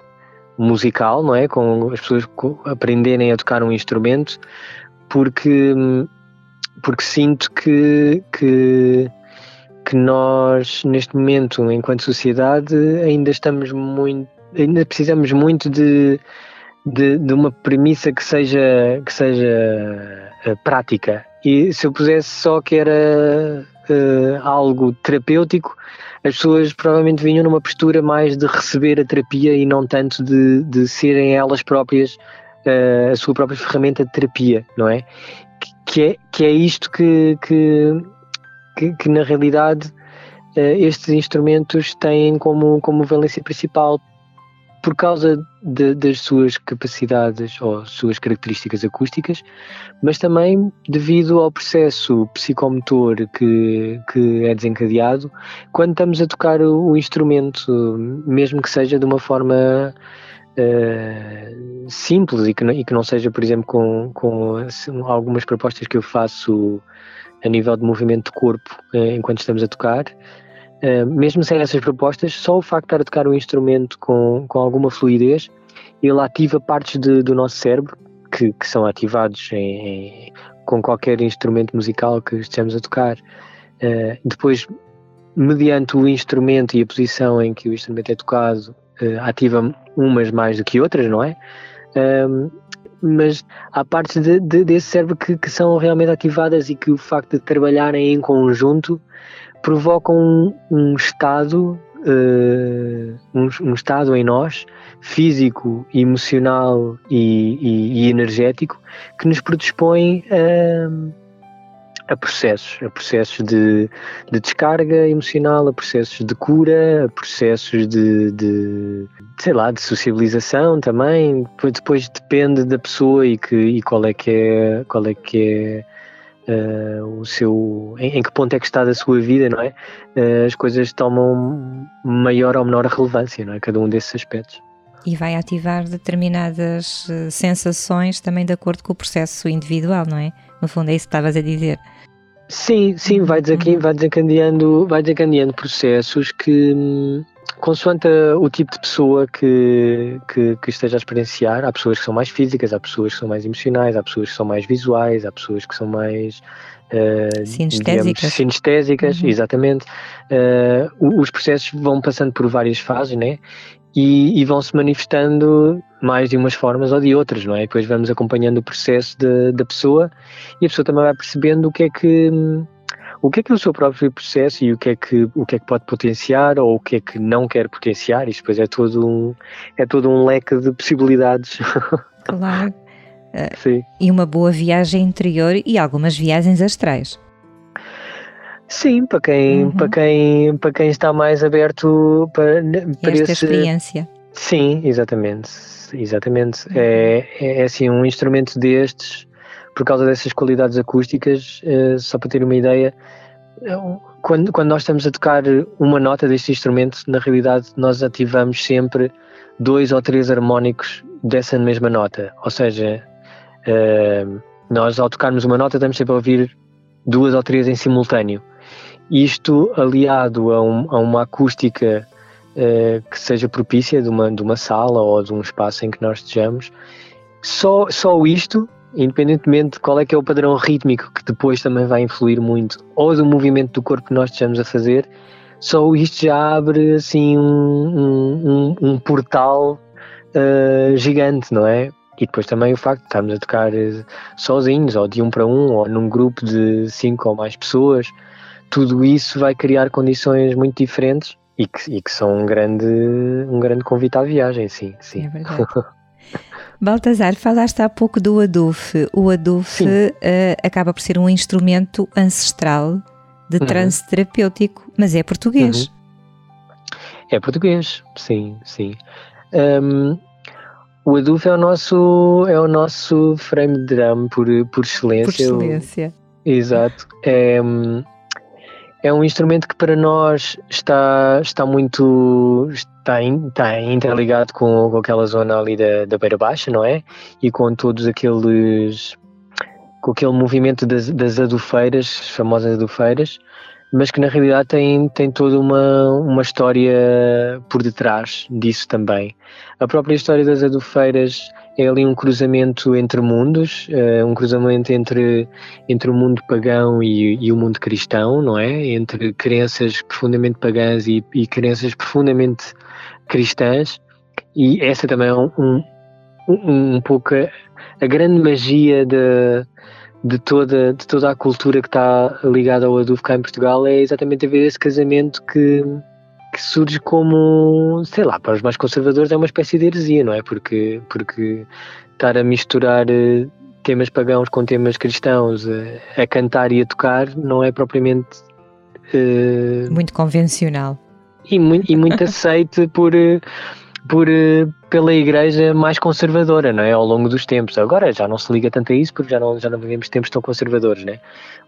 musical, não é? Com as pessoas aprenderem a tocar um instrumento, porque, porque sinto que, que, que nós, neste momento, enquanto sociedade, ainda estamos muito, ainda precisamos muito de, de, de uma premissa que seja, que seja uh, prática. E se eu pusesse só que era uh, algo terapêutico, as pessoas provavelmente vinham numa postura mais de receber a terapia e não tanto de, de serem elas próprias uh, a sua própria ferramenta de terapia, não é? Que é, que é isto que, que, que, que na realidade uh, estes instrumentos têm como, como valência principal por causa de, das suas capacidades ou suas características acústicas, mas também devido ao processo psicomotor que, que é desencadeado quando estamos a tocar o, o instrumento, mesmo que seja de uma forma uh, simples e que, não, e que não seja, por exemplo, com, com algumas propostas que eu faço a nível de movimento de corpo uh, enquanto estamos a tocar Uh, mesmo sem essas propostas, só o facto de estar a tocar um instrumento com, com alguma fluidez, ele ativa partes de, do nosso cérebro que, que são ativados em, em, com qualquer instrumento musical que estejamos a tocar. Uh, depois, mediante o instrumento e a posição em que o instrumento é tocado, uh, ativa umas mais do que outras, não é? mas há partes de, de, desse cérebro que, que, são realmente ativadas e que o facto de trabalharem em conjunto provocam um, um estado uh, um, um, estado em nós físico, emocional e, e, e energético que nos predispõe a, a processos, a processos de, de, descarga emocional, a processos de cura, a processos de, de sei lá, de sociabilização também. Depois depende da pessoa e, que, e qual é que é qual é que é uh, o seu em, em, que ponto é que está da sua vida, não é? Uh, as coisas tomam maior ou menor relevância, não é? Cada um desses aspectos. E vai ativar determinadas eh, sensações também de acordo com o processo individual, não é? No fundo é isso que estavas a dizer. Sim, sim, vai, uhum. vai desencadeando, vai desencadeando processos que, hum, consoante o tipo de pessoa que, que, que, esteja a experienciar, há pessoas que são mais físicas, há pessoas que são mais emocionais, há pessoas que são mais visuais, há pessoas que são mais uh, sinestésicas, digamos, sinestésicas uhum. exatamente. Uh, os processos vão passando por várias fases, né? E, e, vão se manifestando mais de umas formas ou de outras, não é? Depois vamos acompanhando o processo da pessoa e a pessoa também vai percebendo o que é que hum, o que é que é o seu próprio processo e o que é que o que é que pode potenciar ou o que é que não quer potenciar isto depois é todo um é todo um leque de possibilidades claro Sim. e uma boa viagem interior e algumas viagens astrais Sim, para quem, uhum. para quem, para quem está mais aberto para, para esta esse... experiência. Sim, exatamente, exatamente. Uhum. É, é assim um instrumento destes por causa dessas qualidades acústicas, uh, só para ter uma ideia, quando, quando nós estamos a tocar uma nota deste instrumento, na realidade nós ativamos sempre dois ou três harmónicos dessa mesma nota. Ou seja, uh, nós ao tocarmos uma nota estamos sempre a ouvir duas ou três em simultâneo. Isto aliado a, um, a uma acústica uh, que seja propícia de uma, de uma sala ou de um espaço em que nós estejamos, só, só isto independentemente de qual é que é o padrão rítmico que depois também vai influir muito, ou do movimento do corpo que nós estejamos a fazer, só isto já abre assim um, um, um portal uh, gigante, não é? e depois também o facto de estarmos a tocar eh, sozinhos, ou de um para um, ou num grupo de cinco ou mais pessoas, tudo isso vai criar condições muito diferentes e que, e que são um grande, um grande convite à viagem, sim. sim. É verdade. Baltazar, falaste há pouco do aduf. O aduf uh, acaba por ser um instrumento ancestral de Uhum. transe terapêutico, mas é português. É português, sim, sim. Hum, o Aduf é o nosso, é o nosso frame de drum por, por Por excelência. O- excelência. Exato. É, hum, é um instrumento que para nós está, está muito está, in- está interligado com, com aquela zona ali da, da Beira Baixa, não é? E com todos aqueles com aquele movimento das, das adufeiras, as famosas adufeiras, mas que na realidade tem, tem toda uma, uma história por detrás disso também. A própria história das adufeiras é ali um cruzamento entre mundos, eh, um cruzamento entre, entre o mundo pagão e, e o mundo cristão, não é? Entre crenças profundamente pagãs e, e crenças profundamente cristãs, e essa também é um, um, um, pouco a, a grande magia de, de, toda, de toda a cultura que está ligada ao adufo cá em Portugal, é exatamente haver esse casamento que que surge como, sei lá, para os mais conservadores é uma espécie de heresia, não é? Porque, porque estar a misturar eh, temas pagãos com temas cristãos, eh, a cantar e a tocar, não é propriamente. eh, Muito convencional. e, muito, e muito aceite por, eh, por, eh, pela igreja mais conservadora, não é? Ao longo dos tempos. Agora já não se liga tanto a isso porque já não, já não vivemos tempos tão conservadores, né?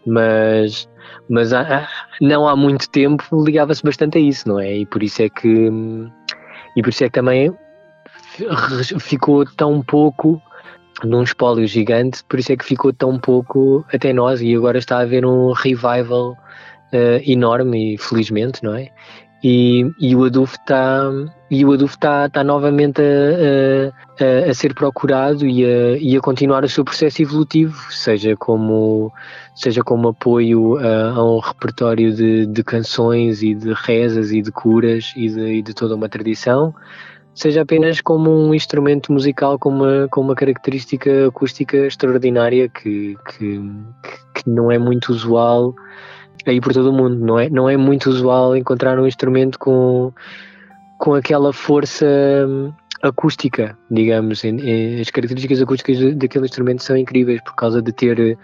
Mas, mas há- não há muito tempo ligava-se bastante a isso, não é? E por isso é que, e por isso é que também fi- ficou tão pouco num espólio gigante, por isso é que ficou tão pouco até nós e agora está a haver um revival eh, enorme e felizmente, não é? E, e o adufo está e o adufo está está novamente a, a- a ser procurado e a, e a continuar o seu processo evolutivo, seja como seja como apoio a, a um repertório de, de canções e de rezas e de curas e de, e de toda uma tradição, seja apenas como um instrumento musical com uma, com uma característica acústica extraordinária que, que, que não é muito usual aí por todo o mundo. Não é, não é muito usual encontrar um instrumento com, com aquela força hum, acústica, digamos. As características acústicas daquele instrumento são incríveis por causa de ter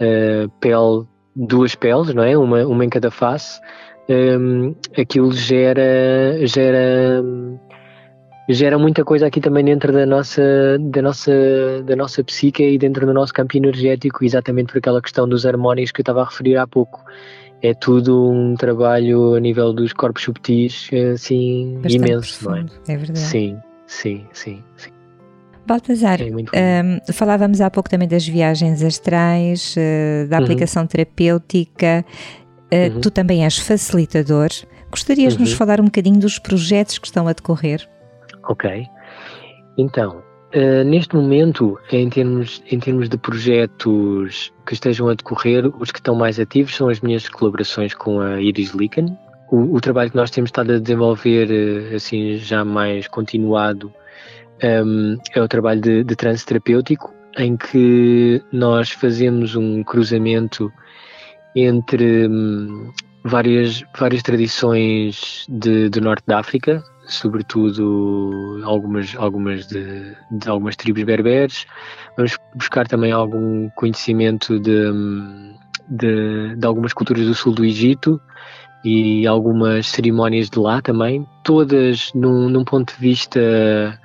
eh, pele, duas peles, não é? Uma, uma em cada face. Hum, aquilo gera, gera, hum, gera muita coisa aqui também dentro da nossa, da nossa, da nossa psique e dentro do nosso campo energético, exatamente por aquela questão dos harmónicos que eu estava a referir há pouco. É tudo um trabalho a nível dos corpos subtis, assim, Bastante imenso, não é? profundo, é verdade. Sim, sim, sim, sim. Baltazar, É hum, falávamos há pouco também das viagens astrais, eh, da Uhum. aplicação terapêutica. Eh, Uhum. Tu também és facilitador. Gostarias de nos Uhum. falar um bocadinho dos projetos que estão a decorrer? Ok. Então, eh, neste momento, em termos, em termos de projetos que estejam a decorrer, os que estão mais ativos são as minhas colaborações com a Iris Licken. O, o trabalho que nós temos estado a desenvolver, eh, assim, já mais continuado, ehm, é o trabalho de, de terapêutico, em que nós fazemos um cruzamento entre hum, várias, várias tradições de, do norte da África, sobretudo algumas, algumas de, de algumas tribos berberes. Vamos buscar também algum conhecimento de, de, de algumas culturas do sul do Egito e algumas cerimónias de lá também, todas num, num ponto de vista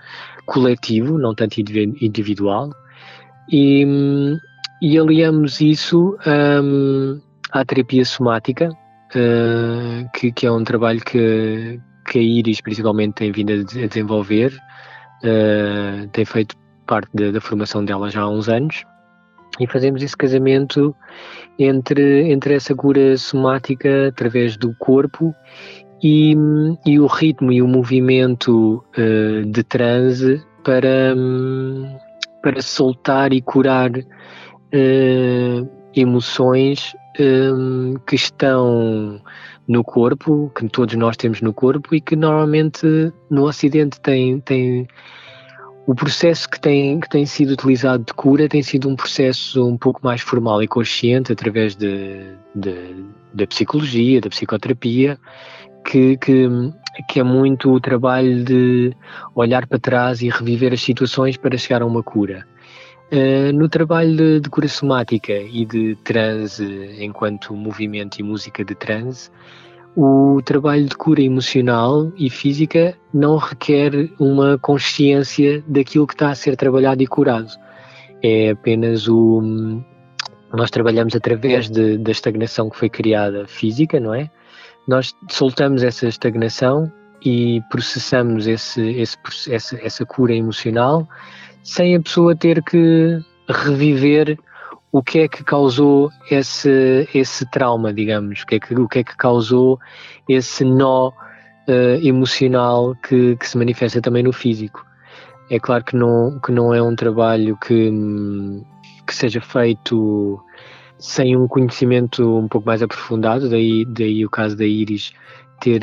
coletivo, não tanto indivi- individual. E, e aliamos isso hum, à terapia somática, uh, que, que é um trabalho que, que a Iris principalmente tem vindo a de- a desenvolver, uh, tem feito parte da, da formação dela já há uns anos, e fazemos esse casamento entre, entre essa cura somática através do corpo e, e o ritmo e o movimento uh, de transe para, hum, para soltar e curar uh, emoções hum, que estão no corpo, que todos nós temos no corpo e que normalmente no Ocidente tem, tem o processo que tem, que tem sido utilizado de cura tem sido um processo um pouco mais formal e consciente através de, de da psicologia, da psicoterapia, que, que, que, é muito o trabalho de olhar para trás e reviver as situações para chegar a uma cura. Uh, no trabalho de, de, cura somática e de transe enquanto movimento e música de transe, o trabalho de cura emocional e física não requer uma consciência daquilo que está a ser trabalhado e curado. É apenas o. Nós trabalhamos através de, da estagnação que foi criada física, não é? Nós soltamos essa estagnação e processamos esse, esse, essa, essa cura emocional sem a pessoa ter que reviver o que é que causou esse, esse trauma, digamos, o que é que, o que, é que causou esse nó uh, emocional que, que se manifesta também no físico. É claro que não, que não é um trabalho que, que seja feito sem um conhecimento um pouco mais aprofundado, daí, daí o caso da Iris ter,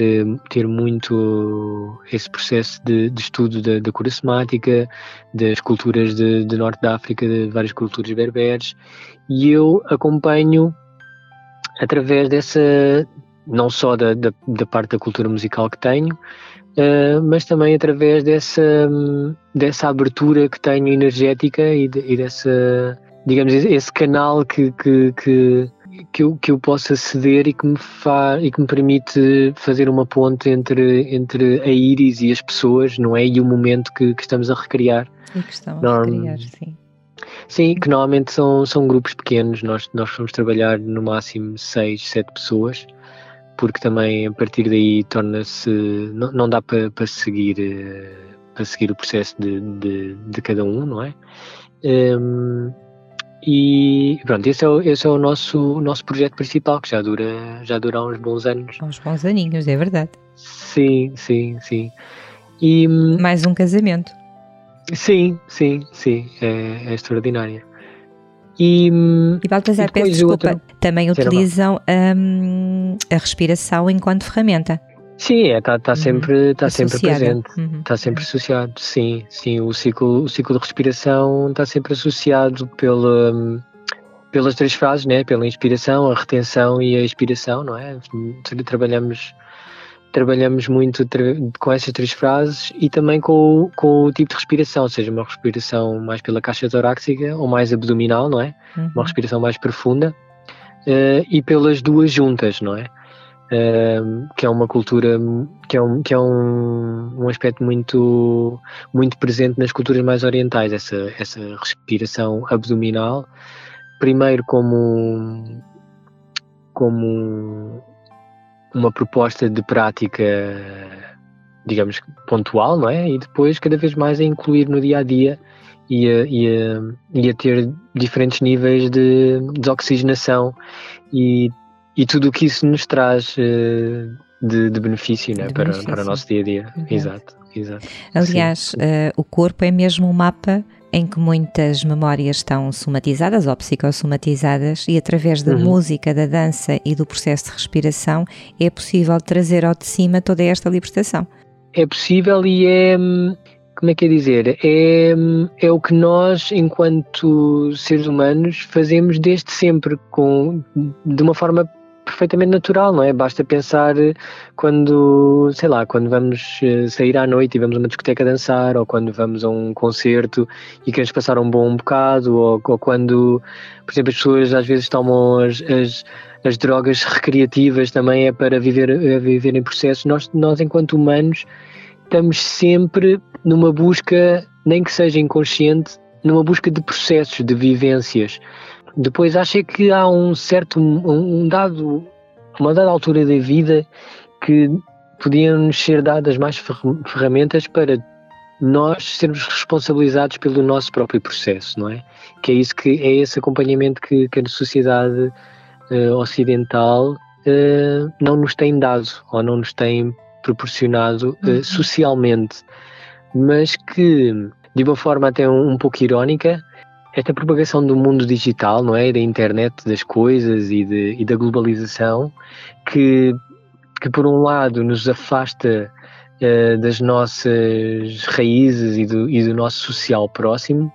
ter muito esse processo de, de estudo da, da, cura semática, das culturas de, de Norte da África, de várias culturas berberes, e eu acompanho através dessa, não só da, da, da parte da cultura musical que tenho, uh, mas também através dessa, dessa abertura que tenho energética e, de, e dessa, digamos, esse canal que, que, que que eu, que eu possa ceder e que me fa, e que me permite fazer uma ponte entre, entre a Iris e as pessoas, não é? E o momento que, que estamos a recriar. E que estão a recriar, sim. Sim, que normalmente são, são grupos pequenos, nós, nós vamos trabalhar no máximo 6, 7 pessoas, porque também a partir daí torna-se. Não, não dá para, para seguir eh, para seguir o processo de, de, de cada um, não é? Um, e pronto, esse é o, esse é o nosso, nosso projeto principal, que já dura, já dura uns bons anos. Uns bons aninhos, é verdade. Sim, sim, sim. E, Mais um casamento. Sim, sim, sim, é, é extraordinário. E, e Baltazar, peço desculpa, também utilizam um, a respiração enquanto ferramenta. Sim, está é, tá, tá uhum. sempre, tá sempre presente, está uhum. Tá sempre associado, sim, sim, o ciclo, o ciclo de respiração está sempre associado pelo, pelas três fases, né? pela inspiração, a retenção e a expiração, não é? Trabalhamos, trabalhamos muito com essas três frases e também com, com o tipo de respiração, seja uma respiração mais pela caixa torácica ou mais abdominal, não é? Uhum. Uma respiração mais profunda uh, e pelas duas juntas, não é? Que é uma cultura que é um, que é um, um aspecto muito muito presente nas culturas mais orientais essa essa respiração abdominal. Primeiro como como uma proposta de prática digamos pontual não é? E depois cada vez mais a incluir no dia a dia e a, e a, e a ter diferentes níveis de desoxigenação e e tudo o que isso nos traz uh, de, de, benefício, né? de para, benefício. para o nosso dia a dia. Exato, exato. Aliás, uh, o corpo é mesmo um mapa em que muitas memórias estão somatizadas ou psicossomatizadas e através da uhum. música, da dança e do processo de respiração é possível trazer ao de cima toda esta libertação. É possível e é, como é que é dizer, é, é o que nós, enquanto seres humanos, fazemos desde sempre, com, de uma forma perfeitamente natural, não é? Basta pensar quando, sei lá, quando vamos eh, sair à noite e vamos a uma discoteca dançar, ou quando vamos a um concerto e queremos passar um bom bocado, ou, ou quando, por exemplo, as pessoas às vezes tomam as, as, as drogas recreativas também é para viver, é viver em processos. Nós, nós, enquanto humanos, estamos sempre numa busca, nem que seja inconsciente, numa busca de processos, de vivências. Depois acho que há um certo, um dado, uma dada altura da vida que podiam-nos ser dadas mais ferramentas para nós sermos responsabilizados pelo nosso próprio processo, não é? Que é isso que é esse acompanhamento que, que a sociedade uh, ocidental uh, não nos tem dado ou não nos tem proporcionado uh, socialmente, mas que de uma forma até um, um pouco irónica esta propagação do mundo digital, não é? Da internet das coisas e, de, e da globalização, que, que por um lado nos afasta uh, das nossas raízes e do, e do nosso social próximo,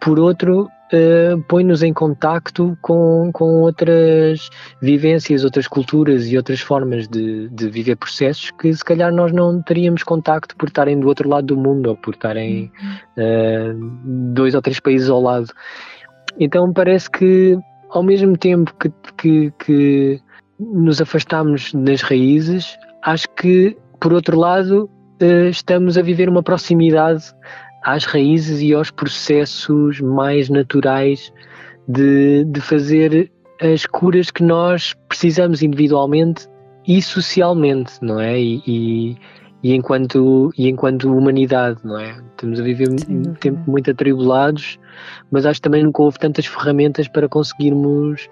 por outro, uh, põe-nos em contacto com, com outras vivências, outras culturas e outras formas de, de viver processos que se calhar nós não teríamos contacto por estarem do outro lado do mundo ou por estarem uh, dois ou três países ao lado. Então parece que ao mesmo tempo que, que, que nos afastamos das raízes, acho que por outro lado uh, estamos a viver uma proximidade às raízes e aos processos mais naturais de, de fazer as curas que nós precisamos individualmente e socialmente, não é? E, e, e, enquanto, e enquanto humanidade, não é? Estamos a viver um tempo muito atribulados, mas acho também que nunca houve tantas ferramentas para conseguirmos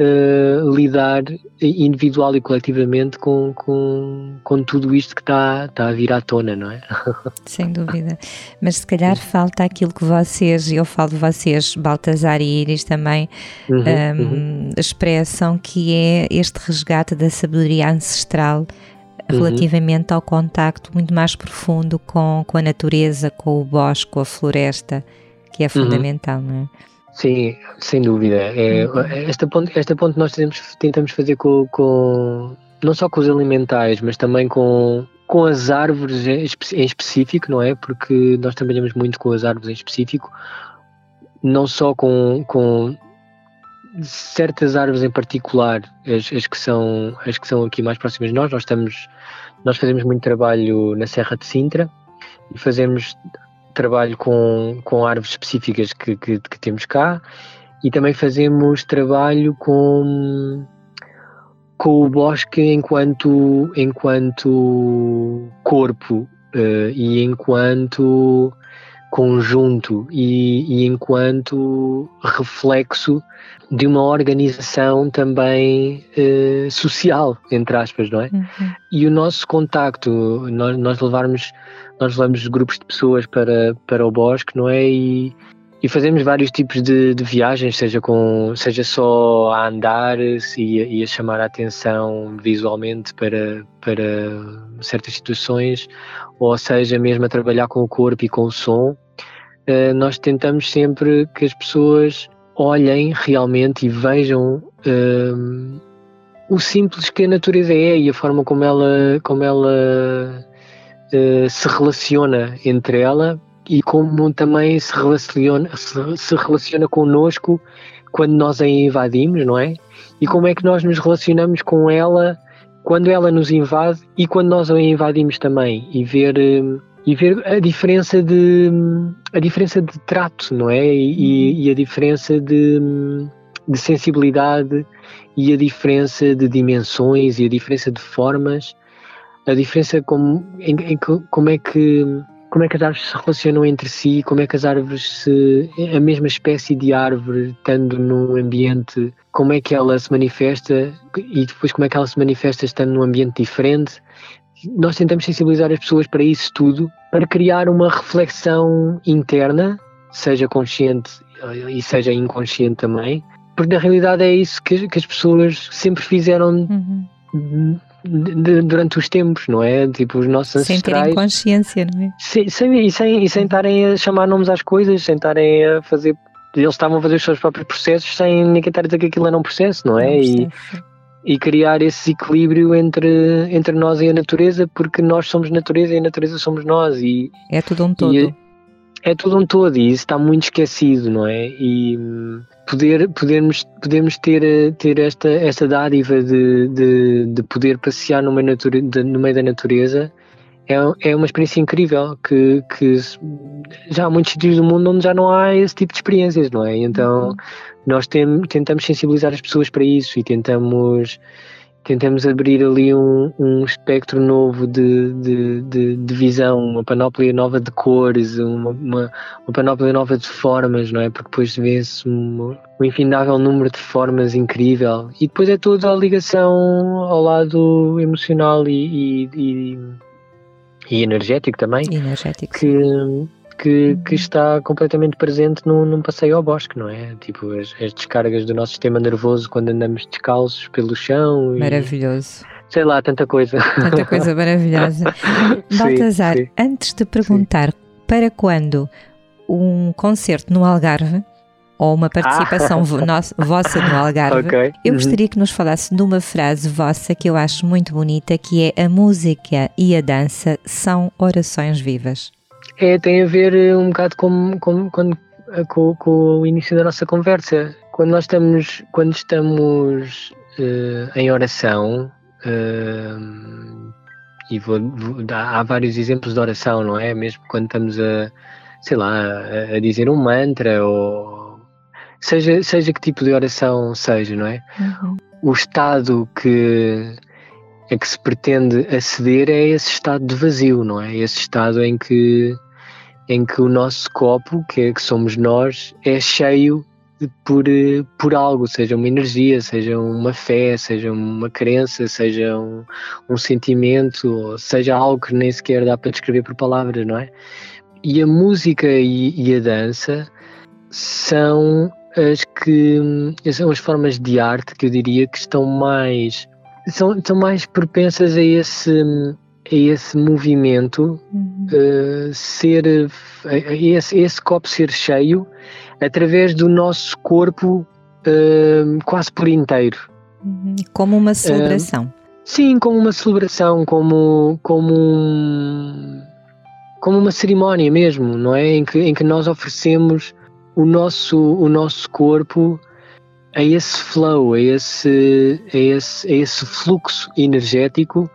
uh, lidar individual e coletivamente com, com, com tudo isto que está, está a vir à tona, não é? Sem dúvida. Mas se calhar falta aquilo que vocês, e eu falo de vocês, Baltazar e Iris também, uhum, um, uhum. expressam que é este resgate da sabedoria ancestral uhum. relativamente uhum. ao contacto muito mais profundo com, com a natureza, com o bosque, com a floresta, que é uhum. fundamental, não é? Sim, sem dúvida. É, uhum. esta, ponte, esta ponte nós tentamos, tentamos fazer com, com, não só com os alimentais, mas também com, com as árvores em específico, não é? Porque nós trabalhamos muito com as árvores em específico, não só com, com certas árvores em particular, as, as, que são, as que são aqui mais próximas de nós. Nós, estamos, nós fazemos muito trabalho na Serra de Sintra e fazemos trabalho com, com árvores específicas que, que, que temos cá e também fazemos trabalho com, com o bosque enquanto, enquanto corpo uh, e enquanto conjunto e, e, enquanto reflexo de uma organização também uh, social, entre aspas, não é? Uhum. E o nosso contacto, nós, nós levarmos nós levamos grupos de pessoas para, para o bosque, não é? E, e fazemos vários tipos de, de, viagens, seja, com, seja só a andar e, a chamar a atenção visualmente para, para certas situações, ou seja, mesmo a trabalhar com o corpo e com o som. Uh, nós tentamos sempre que as pessoas olhem realmente e vejam uh, o simples que a natureza é e a forma como ela, como ela uh, se relaciona entre ela e como também se relaciona, se, se relaciona connosco quando nós a invadimos, não é? E como é que nós nos relacionamos com ela quando ela nos invade e quando nós a invadimos também e ver uh, e ver a diferença de a diferença de trato, não é? E, e a diferença de, de sensibilidade e a diferença de dimensões e a diferença de formas a diferença como, em, em, como é que como é que as árvores se relacionam entre si, como é que as árvores se. a mesma espécie de árvore, estando num ambiente, como é que ela se manifesta e depois como é que ela se manifesta estando num ambiente diferente. Nós tentamos sensibilizar as pessoas para isso tudo, para criar uma reflexão interna, seja consciente e seja inconsciente também, porque na realidade é isso que, que as pessoas sempre fizeram. Uhum de, durante os tempos, não é? Tipo, os nossos ancestrais. Sem terem consciência, não é? Sem, sem, e, sem, e sem estarem a chamar nomes às coisas, sem estarem a fazer. Eles estavam a fazer os seus próprios processos sem ninguém estar a dizer que aquilo era um processo, não é? e, e criar esse equilíbrio entre, entre nós e a natureza, porque nós somos natureza e a natureza somos nós. E, é tudo um todo. É, é tudo um todo e isso está muito esquecido, não é? E poder, podermos, podermos ter, ter esta, esta dádiva de, de, de poder passear no meio, nature, de, no meio da natureza é, é uma experiência incrível que, que já há muitos sítios do mundo onde já não há esse tipo de experiências, não é? Então uhum. nós tem, tentamos sensibilizar as pessoas para isso e tentamos tentamos abrir ali um, um espectro novo de, de, de, de, visão, uma panóplia nova de cores, uma, uma, uma, panóplia nova de formas, não é? Porque depois vê-se um, um infindável número de formas incrível. E depois é toda a ligação ao lado emocional e, e, e, e energético também. Energético. Que, que, que, está completamente presente num, num, passeio ao bosque, não é? Tipo, as, as, descargas do nosso sistema nervoso quando andamos descalços pelo chão. Maravilhoso. sei lá, tanta coisa. Tanta coisa maravilhosa. Sim, Baltazar, sim. antes de perguntar para quando um concerto no Algarve ou uma participação vo- nossa- vossa no Algarve, Ok. eu Uhum. gostaria que nos falasse de uma frase vossa que eu acho muito bonita, que é a música e a dança são orações vivas. É, tem a ver eh, um bocado com, com, com, eh, com, com o início da nossa conversa. Quando nós estamos, quando estamos eh, em oração, eh, e vou, vou há vários exemplos de oração, não é? Mesmo quando estamos a, sei lá, a, a dizer um mantra ou seja, seja que tipo de oração seja, não é? o estado que a que se pretende aceder é esse estado de vazio, não é? Esse estado em que em que o nosso copo, que, é, que somos nós, é cheio de- por, eh, por algo, seja uma energia, seja uma fé, seja uma crença, seja um, um sentimento, seja algo que nem sequer dá para descrever por palavras, não é? E a música e, e a dança são as que são as formas de arte que eu diria que estão mais são, são mais propensas a esse a esse movimento uh, ser a, a esse, esse copo ser cheio através do nosso corpo uh, quase por inteiro. Como uma celebração. sim como uma celebração como como um, como uma cerimónia mesmo não é? Em que em que nós oferecemos o nosso, o nosso corpo a esse flow, a esse, a esse, a esse fluxo energético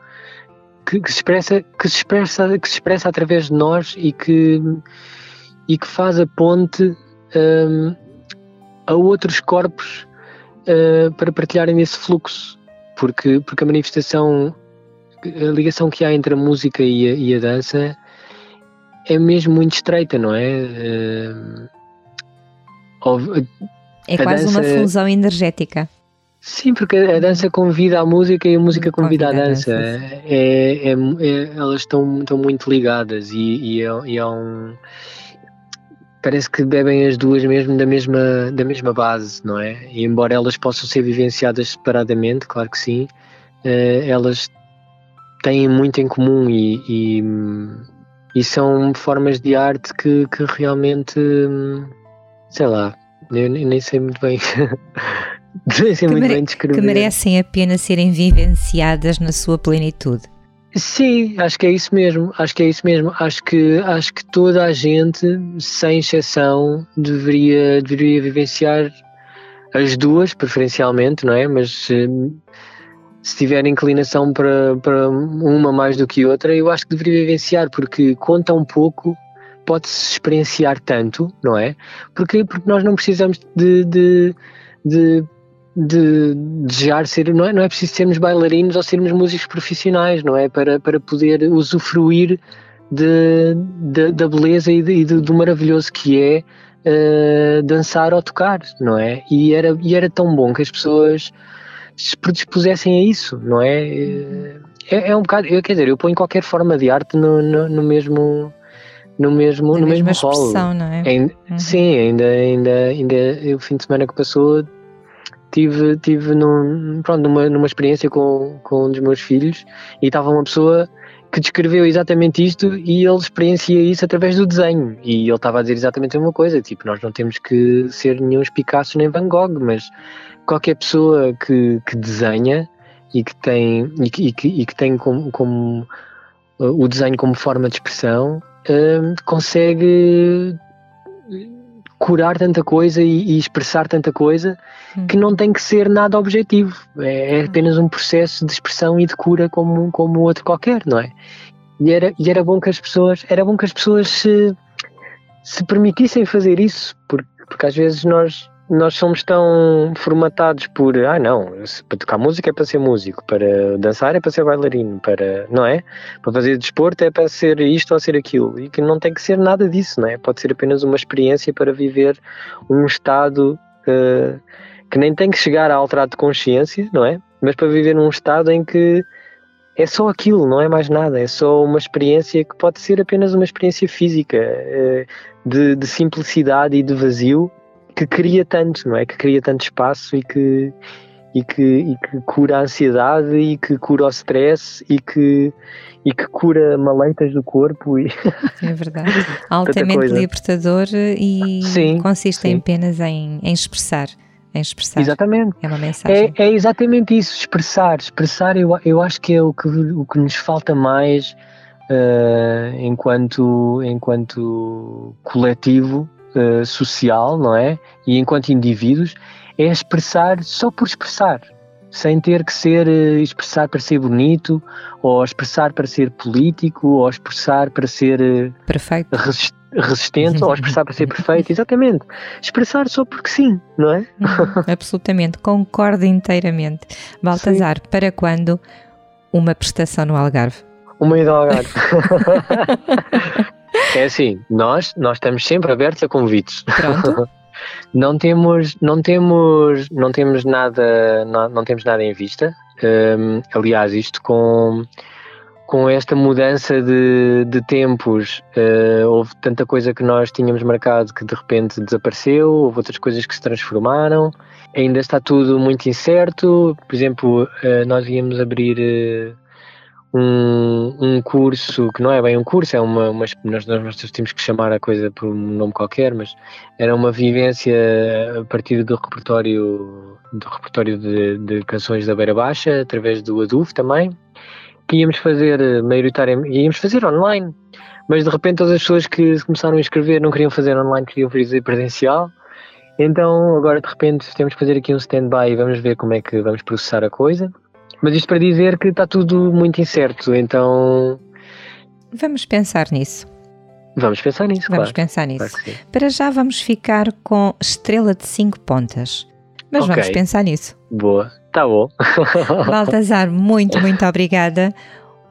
que, que, se expressa, que, se expressa, que se expressa através de nós e que, e que faz a ponte um, a outros corpos uh, para partilharem esse fluxo. Porque, porque a manifestação, a ligação que há entre a música e a, e a dança é mesmo muito estreita, não é? Uh, é quase dança... uma fusão energética. Sim, porque a dança convida à música e a música convida, convida à dança. dança é, é, é, elas estão, estão muito ligadas e, e, é, e é um. Parece que bebem as duas mesmo da mesma, da mesma base, não é? E embora elas possam ser vivenciadas separadamente, claro que sim, elas têm muito em comum e, e, e são formas de arte que, que realmente sei lá, eu nem sei muito bem. que muito bem. Que merecem a pena serem vivenciadas na sua plenitude. Sim, acho que é isso mesmo. Acho que é isso mesmo. Acho que acho que toda a gente, sem exceção, deveria deveria vivenciar as duas, preferencialmente, não é? Mas se, se tiver inclinação para, para uma mais do que outra, eu acho que deveria vivenciar, porque conta um pouco pode-se experienciar tanto, não é? Porque, porque nós não precisamos de, de, de, de desejar ser, não é, não é preciso sermos bailarinos ou sermos músicos profissionais, não é? Para, para poder usufruir de, de da beleza e, de, e do maravilhoso que é uh, dançar ou tocar, não é? E era, e era tão bom que as pessoas se predispusessem a isso, não é? É, é um bocado, eu, quer dizer, eu ponho qualquer forma de arte no, no, no mesmo no mesmo, Na no mesmo rolo. Não é? Ainda, uhum. Sim, ainda, ainda, ainda o fim de semana que passou tive, tive num, pronto, numa, numa experiência com, com um dos meus filhos e estava uma pessoa que descreveu exatamente isto e ele experiencia isso através do desenho. E ele estava a dizer exatamente a mesma coisa, tipo, nós não temos que ser nenhum Picasso nem Van Gogh, mas qualquer pessoa que, que desenha e que tem, e que, e que, e que tem como, como uh, o desenho como forma de expressão Uh, consegue curar tanta coisa e, e expressar tanta coisa Hum. que não tem que ser nada objetivo. É, é apenas um processo de expressão e de cura como, como outro qualquer, não é? E era, e era bom que as pessoas, era bom que as pessoas se, se permitissem fazer isso, porque, porque às vezes nós nós somos tão formatados por, ah não, para tocar música é para ser músico, para dançar é para ser bailarino, para, não é? Para fazer desporto é para ser isto ou ser aquilo, e que não tem que ser nada disso, não é? Pode ser apenas uma experiência para viver um estado uh, que nem tem que chegar a alterado de consciência, não é? Mas para viver num estado em que é só aquilo, não é mais nada, é só uma experiência que pode ser apenas uma experiência física, uh, de, de simplicidade e de vazio, que cria tanto, não é? Que cria tanto espaço e que, e que, e que cura a ansiedade e que cura o stress e que, e que cura maleitas do corpo e É verdade. Altamente libertador e Sim, consiste sim. em apenas em, em expressar. Em expressar. exatamente É uma mensagem. é, é exatamente isso expressar expressar eu, eu acho que é o que, o que nos falta mais eh, enquanto enquanto coletivo eh, social não é e enquanto indivíduos é expressar só por expressar sem ter que ser eh, expressar para ser bonito ou expressar para ser político ou expressar para ser eh, Perfeito. resist- resistente ou expressar para ser perfeito exatamente expressar só porque sim não é Uhum, Absolutamente. Concordo inteiramente. Baltazar, para quando uma prestação no Algarve? Uma ida ao Algarve. é assim, nós, nós estamos sempre abertos a convites. Pronto. Não temos, não temos, não temos nada, não, não temos nada em vista. Hum, aliás, isto com com esta mudança de, de tempos, eh, houve tanta coisa que nós tínhamos marcado que de repente desapareceu, houve outras coisas que se transformaram, ainda está tudo muito incerto. Por exemplo, eh, nós íamos abrir eh, um, um curso que não é bem um curso, é uma, uma nós, nós temos que chamar a coisa por um nome qualquer, mas era uma vivência a partir do repertório do repertório de, de canções da Beira Baixa, através do Aduf também, que íamos fazer maioritariamente, íamos fazer online, mas de repente todas as pessoas que começaram a inscrever não queriam fazer online, queriam fazer presencial. Então agora de repente temos que fazer aqui um stand-by e vamos ver como é que vamos processar a coisa. Mas isto para dizer que está tudo muito incerto, então Vamos pensar nisso. vamos pensar nisso, Vamos claro. pensar Claro nisso. sim. Para já vamos ficar com estrela de 5 pontas. Mas Ok. vamos pensar nisso. Boa, tá bom. Baltazar, muito, muito obrigada.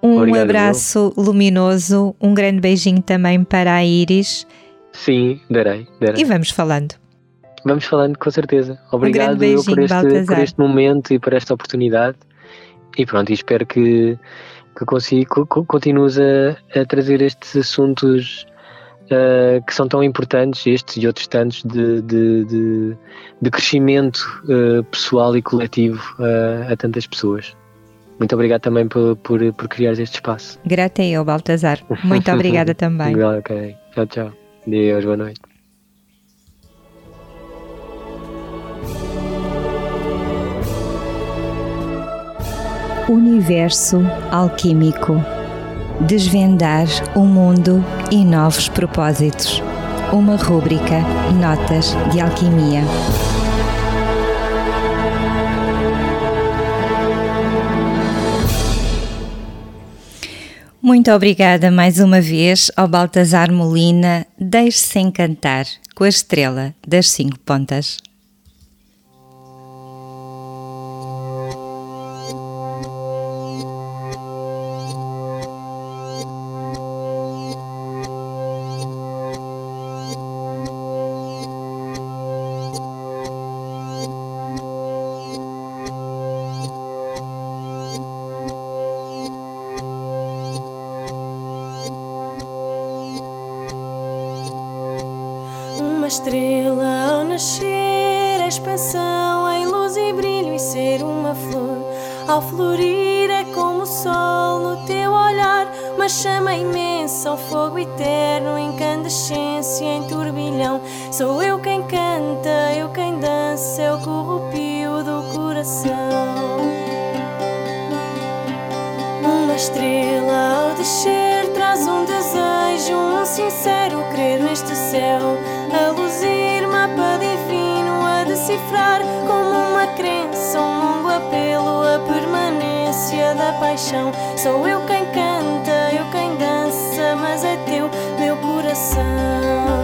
Um Obrigado, abraço luminoso, um grande beijinho também para a Iris Sim, darei, darei. e vamos falando. Vamos falando com certeza. Obrigado por beijinho, este, Baltazar. por este momento e por esta oportunidade. E pronto, e espero que, que consiga, co- continues a, a trazer estes assuntos ah, que são tão importantes, estes e outros tantos, de, de, de, de crescimento ah, pessoal e coletivo ah, a tantas pessoas. Muito obrigado também por, por, por criar este espaço. Grata eu, Baltazar. Muito obrigada também. Ok, tchau, tchau. Deus, boa noite. Universo Alquímico Desvendar o mundo e novos propósitos. Uma rúbrica Notas de Alquimia. Muito obrigada mais uma vez ao Baltazar Molina. Deixe-se encantar com a estrela das cinco pontas. Estrela ao nascer, a expansão em luz e brilho e ser uma flor. Ao florir é como o sol no teu olhar, uma chama imensa, um fogo eterno, incandescência em turbilhão. Sou eu da paixão. Sou eu quem canta, eu quem dança, mas é teu, meu coração.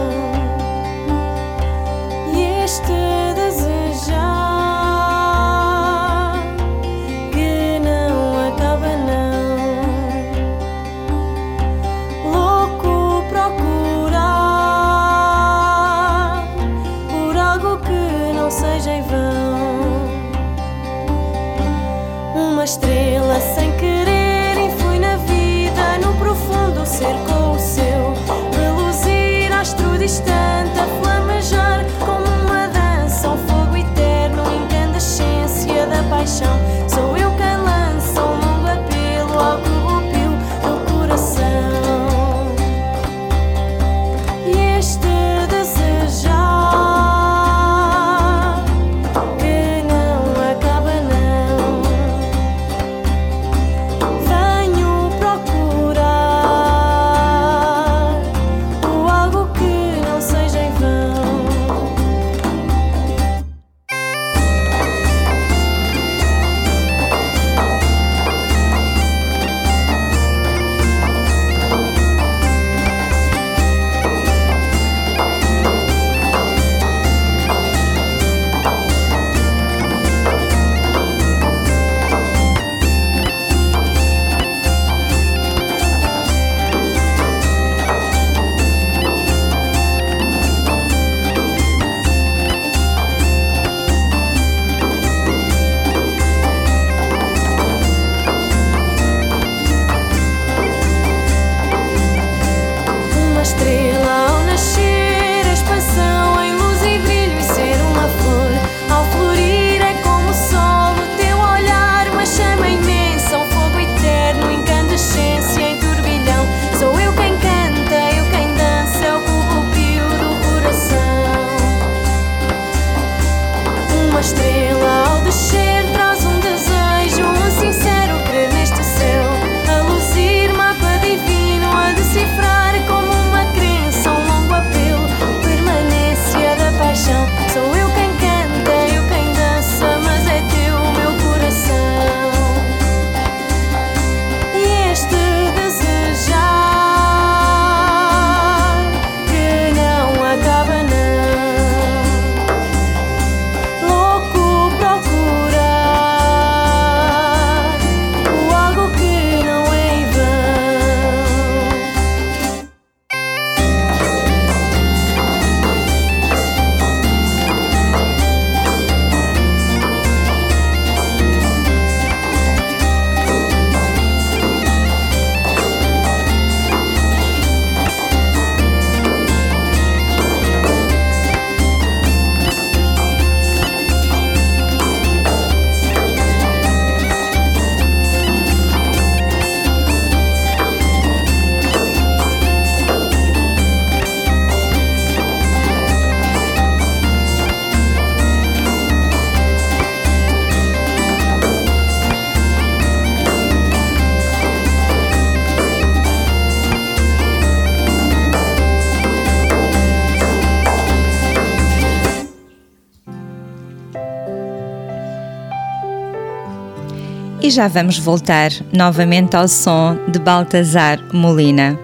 E já vamos voltar novamente ao som de Baltazar Molina.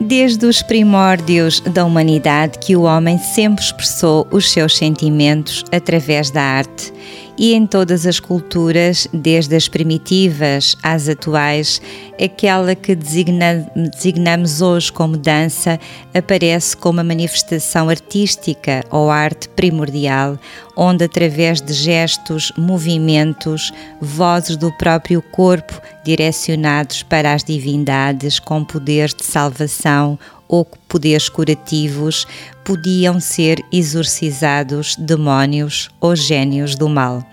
Desde os primórdios da humanidade que o homem sempre expressou os seus sentimentos através da arte e em todas as culturas, desde as primitivas às atuais, aquela que designa, designamos hoje como dança aparece como uma manifestação artística ou arte primordial, onde, através de gestos, movimentos, vozes do próprio corpo direcionados para as divindades com poderes de salvação ou poderes curativos, podiam ser exorcizados demónios ou gênios do mal.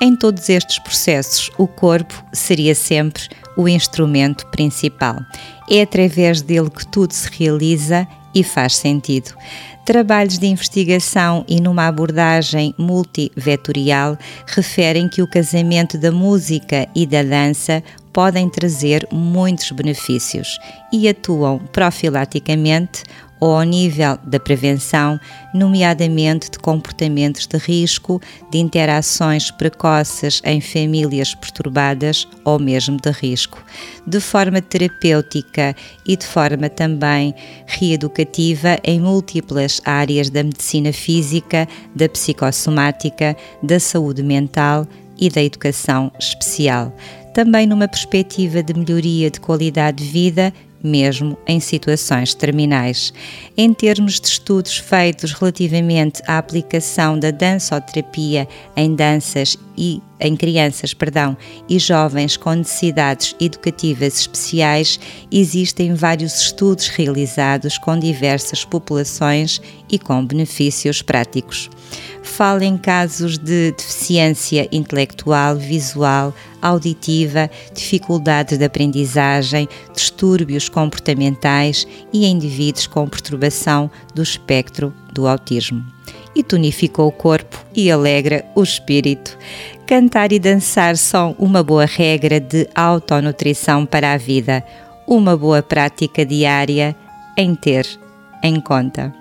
Em todos estes processos, o corpo seria sempre o instrumento principal. É através dele que tudo se realiza e faz sentido. Trabalhos de investigação e numa abordagem multivetorial referem que o casamento da música e da dança podem trazer muitos benefícios e atuam profilaticamente ou ao nível da prevenção, nomeadamente de comportamentos de risco, de interações precoces em famílias perturbadas ou mesmo de risco, de forma terapêutica e de forma também reeducativa em múltiplas áreas da medicina física, da psicossomática, da saúde mental e da educação especial. Também numa perspectiva de melhoria de qualidade de vida mesmo em situações terminais. Em termos de estudos feitos relativamente à aplicação da dançoterapia em danças e em crianças, perdão, e jovens com necessidades educativas especiais, existem vários estudos realizados com diversas populações e com benefícios práticos. Fala em casos de deficiência intelectual, visual, auditiva, dificuldades de aprendizagem, distúrbios comportamentais e indivíduos com perturbação do espectro do autismo. E tonifica o corpo e alegra o espírito. Cantar e dançar são uma boa regra de autonutrição para a vida, uma boa prática diária em ter em conta.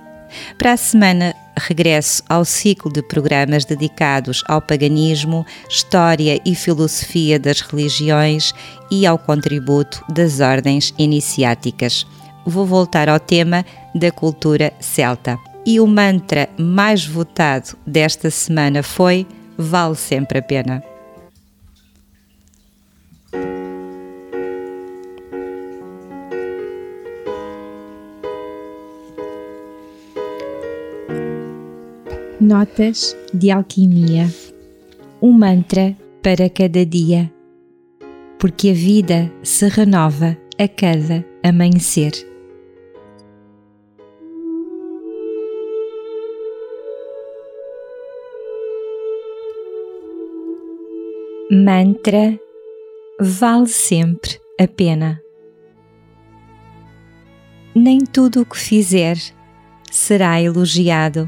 Para a semana, regresso ao ciclo de programas dedicados ao paganismo, história e filosofia das religiões e ao contributo das ordens iniciáticas. Vou voltar ao tema da cultura celta. E o mantra mais votado desta semana foi: Vale sempre a pena. Notas de alquimia. Um mantra para cada dia. Porque a vida se renova a cada amanhecer. Mantra vale sempre a pena. Nem tudo o que fizer será elogiado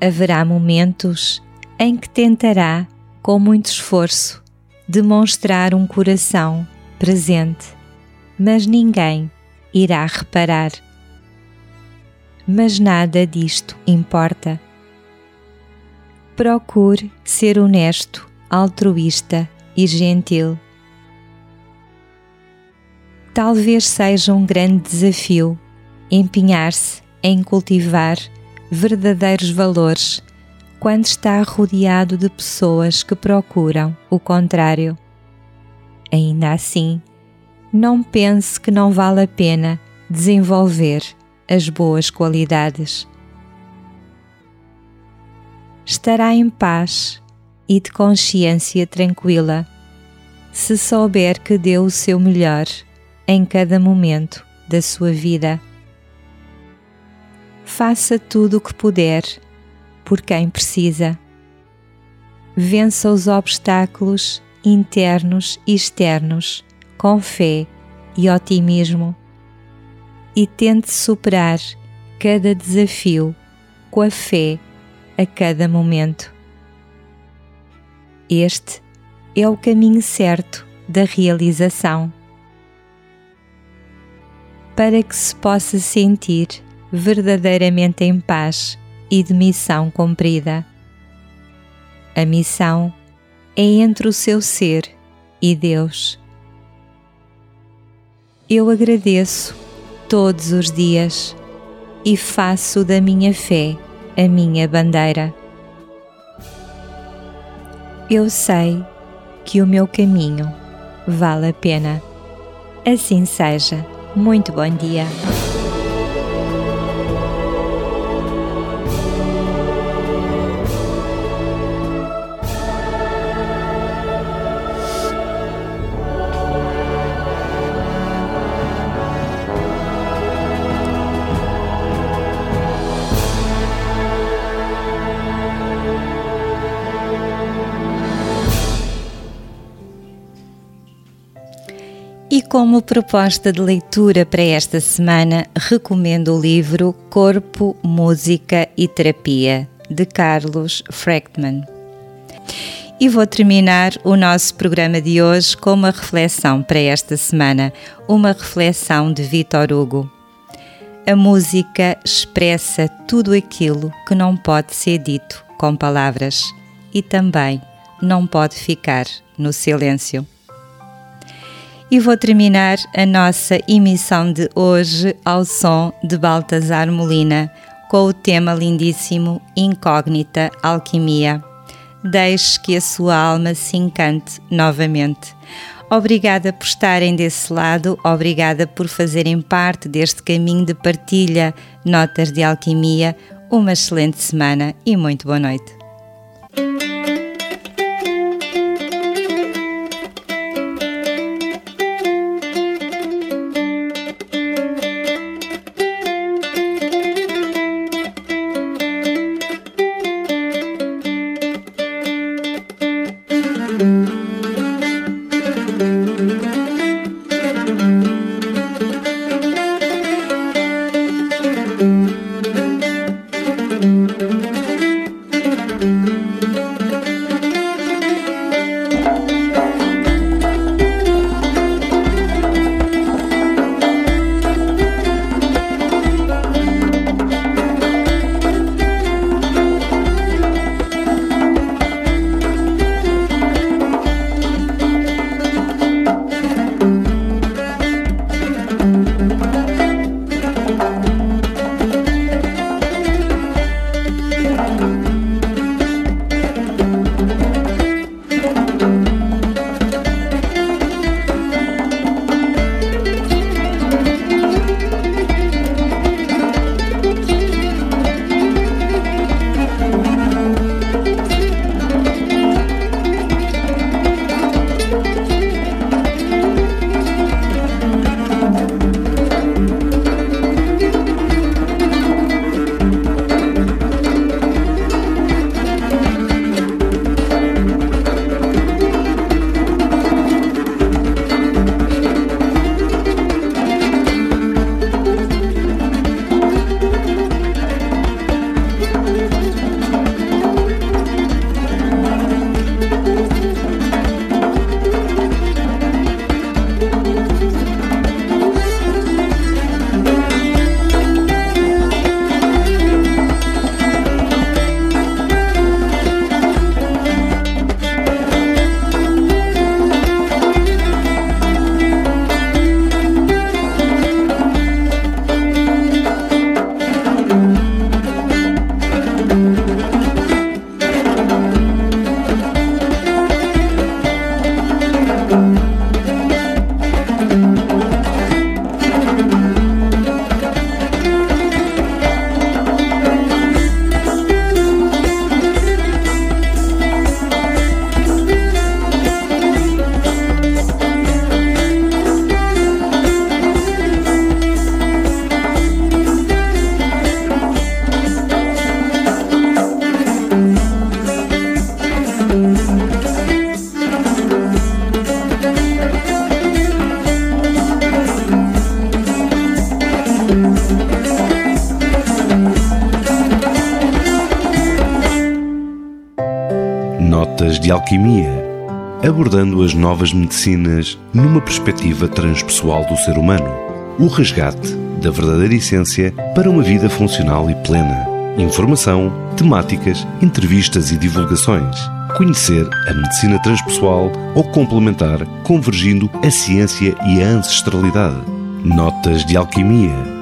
haverá momentos em que tentará, com muito esforço, demonstrar um coração presente, mas ninguém irá reparar. Mas nada disto importa. Procure ser honesto, altruísta e gentil. Talvez seja um grande desafio empenhar-se em cultivar verdadeiros valores quando está rodeado de pessoas que procuram o contrário. Ainda assim, não pense que não vale a pena desenvolver as boas qualidades. Estará em paz e de consciência tranquila se souber que deu o seu melhor em cada momento da sua vida. Faça tudo o que puder por quem precisa. Vença os obstáculos internos e externos com fé e otimismo e tente superar cada desafio com a fé a cada momento. Este é o caminho certo da realização. Para que se possa sentir verdadeiramente em paz e de missão cumprida. A missão é entre o seu ser e Deus. Eu agradeço todos os dias e faço da minha fé a minha bandeira. Eu sei que o meu caminho vale a pena. Assim seja. Muito bom dia. Como proposta de leitura para esta semana, recomendo o livro Corpo, Música e Terapia, de Carlos Freckman. E vou terminar o nosso programa de hoje com uma reflexão para esta semana, uma reflexão de Vitor Hugo. A música expressa tudo aquilo que não pode ser dito com palavras e também não pode ficar no silêncio. E vou terminar a nossa emissão de hoje ao som de Baltazar Molina, com o tema lindíssimo Incógnita Alquimia. Deixe que a sua alma se encante novamente. Obrigada por estarem desse lado, obrigada por fazerem parte deste caminho de partilha, notas de alquimia. Uma excelente semana e muito boa noite. De Alquimia abordando as novas medicinas numa perspectiva transpessoal do ser humano. O resgate da verdadeira essência para uma vida funcional e plena. Informação, temáticas, entrevistas e divulgações. Conhecer a medicina transpessoal ou complementar, convergindo a ciência e a ancestralidade. Notas de Alquimia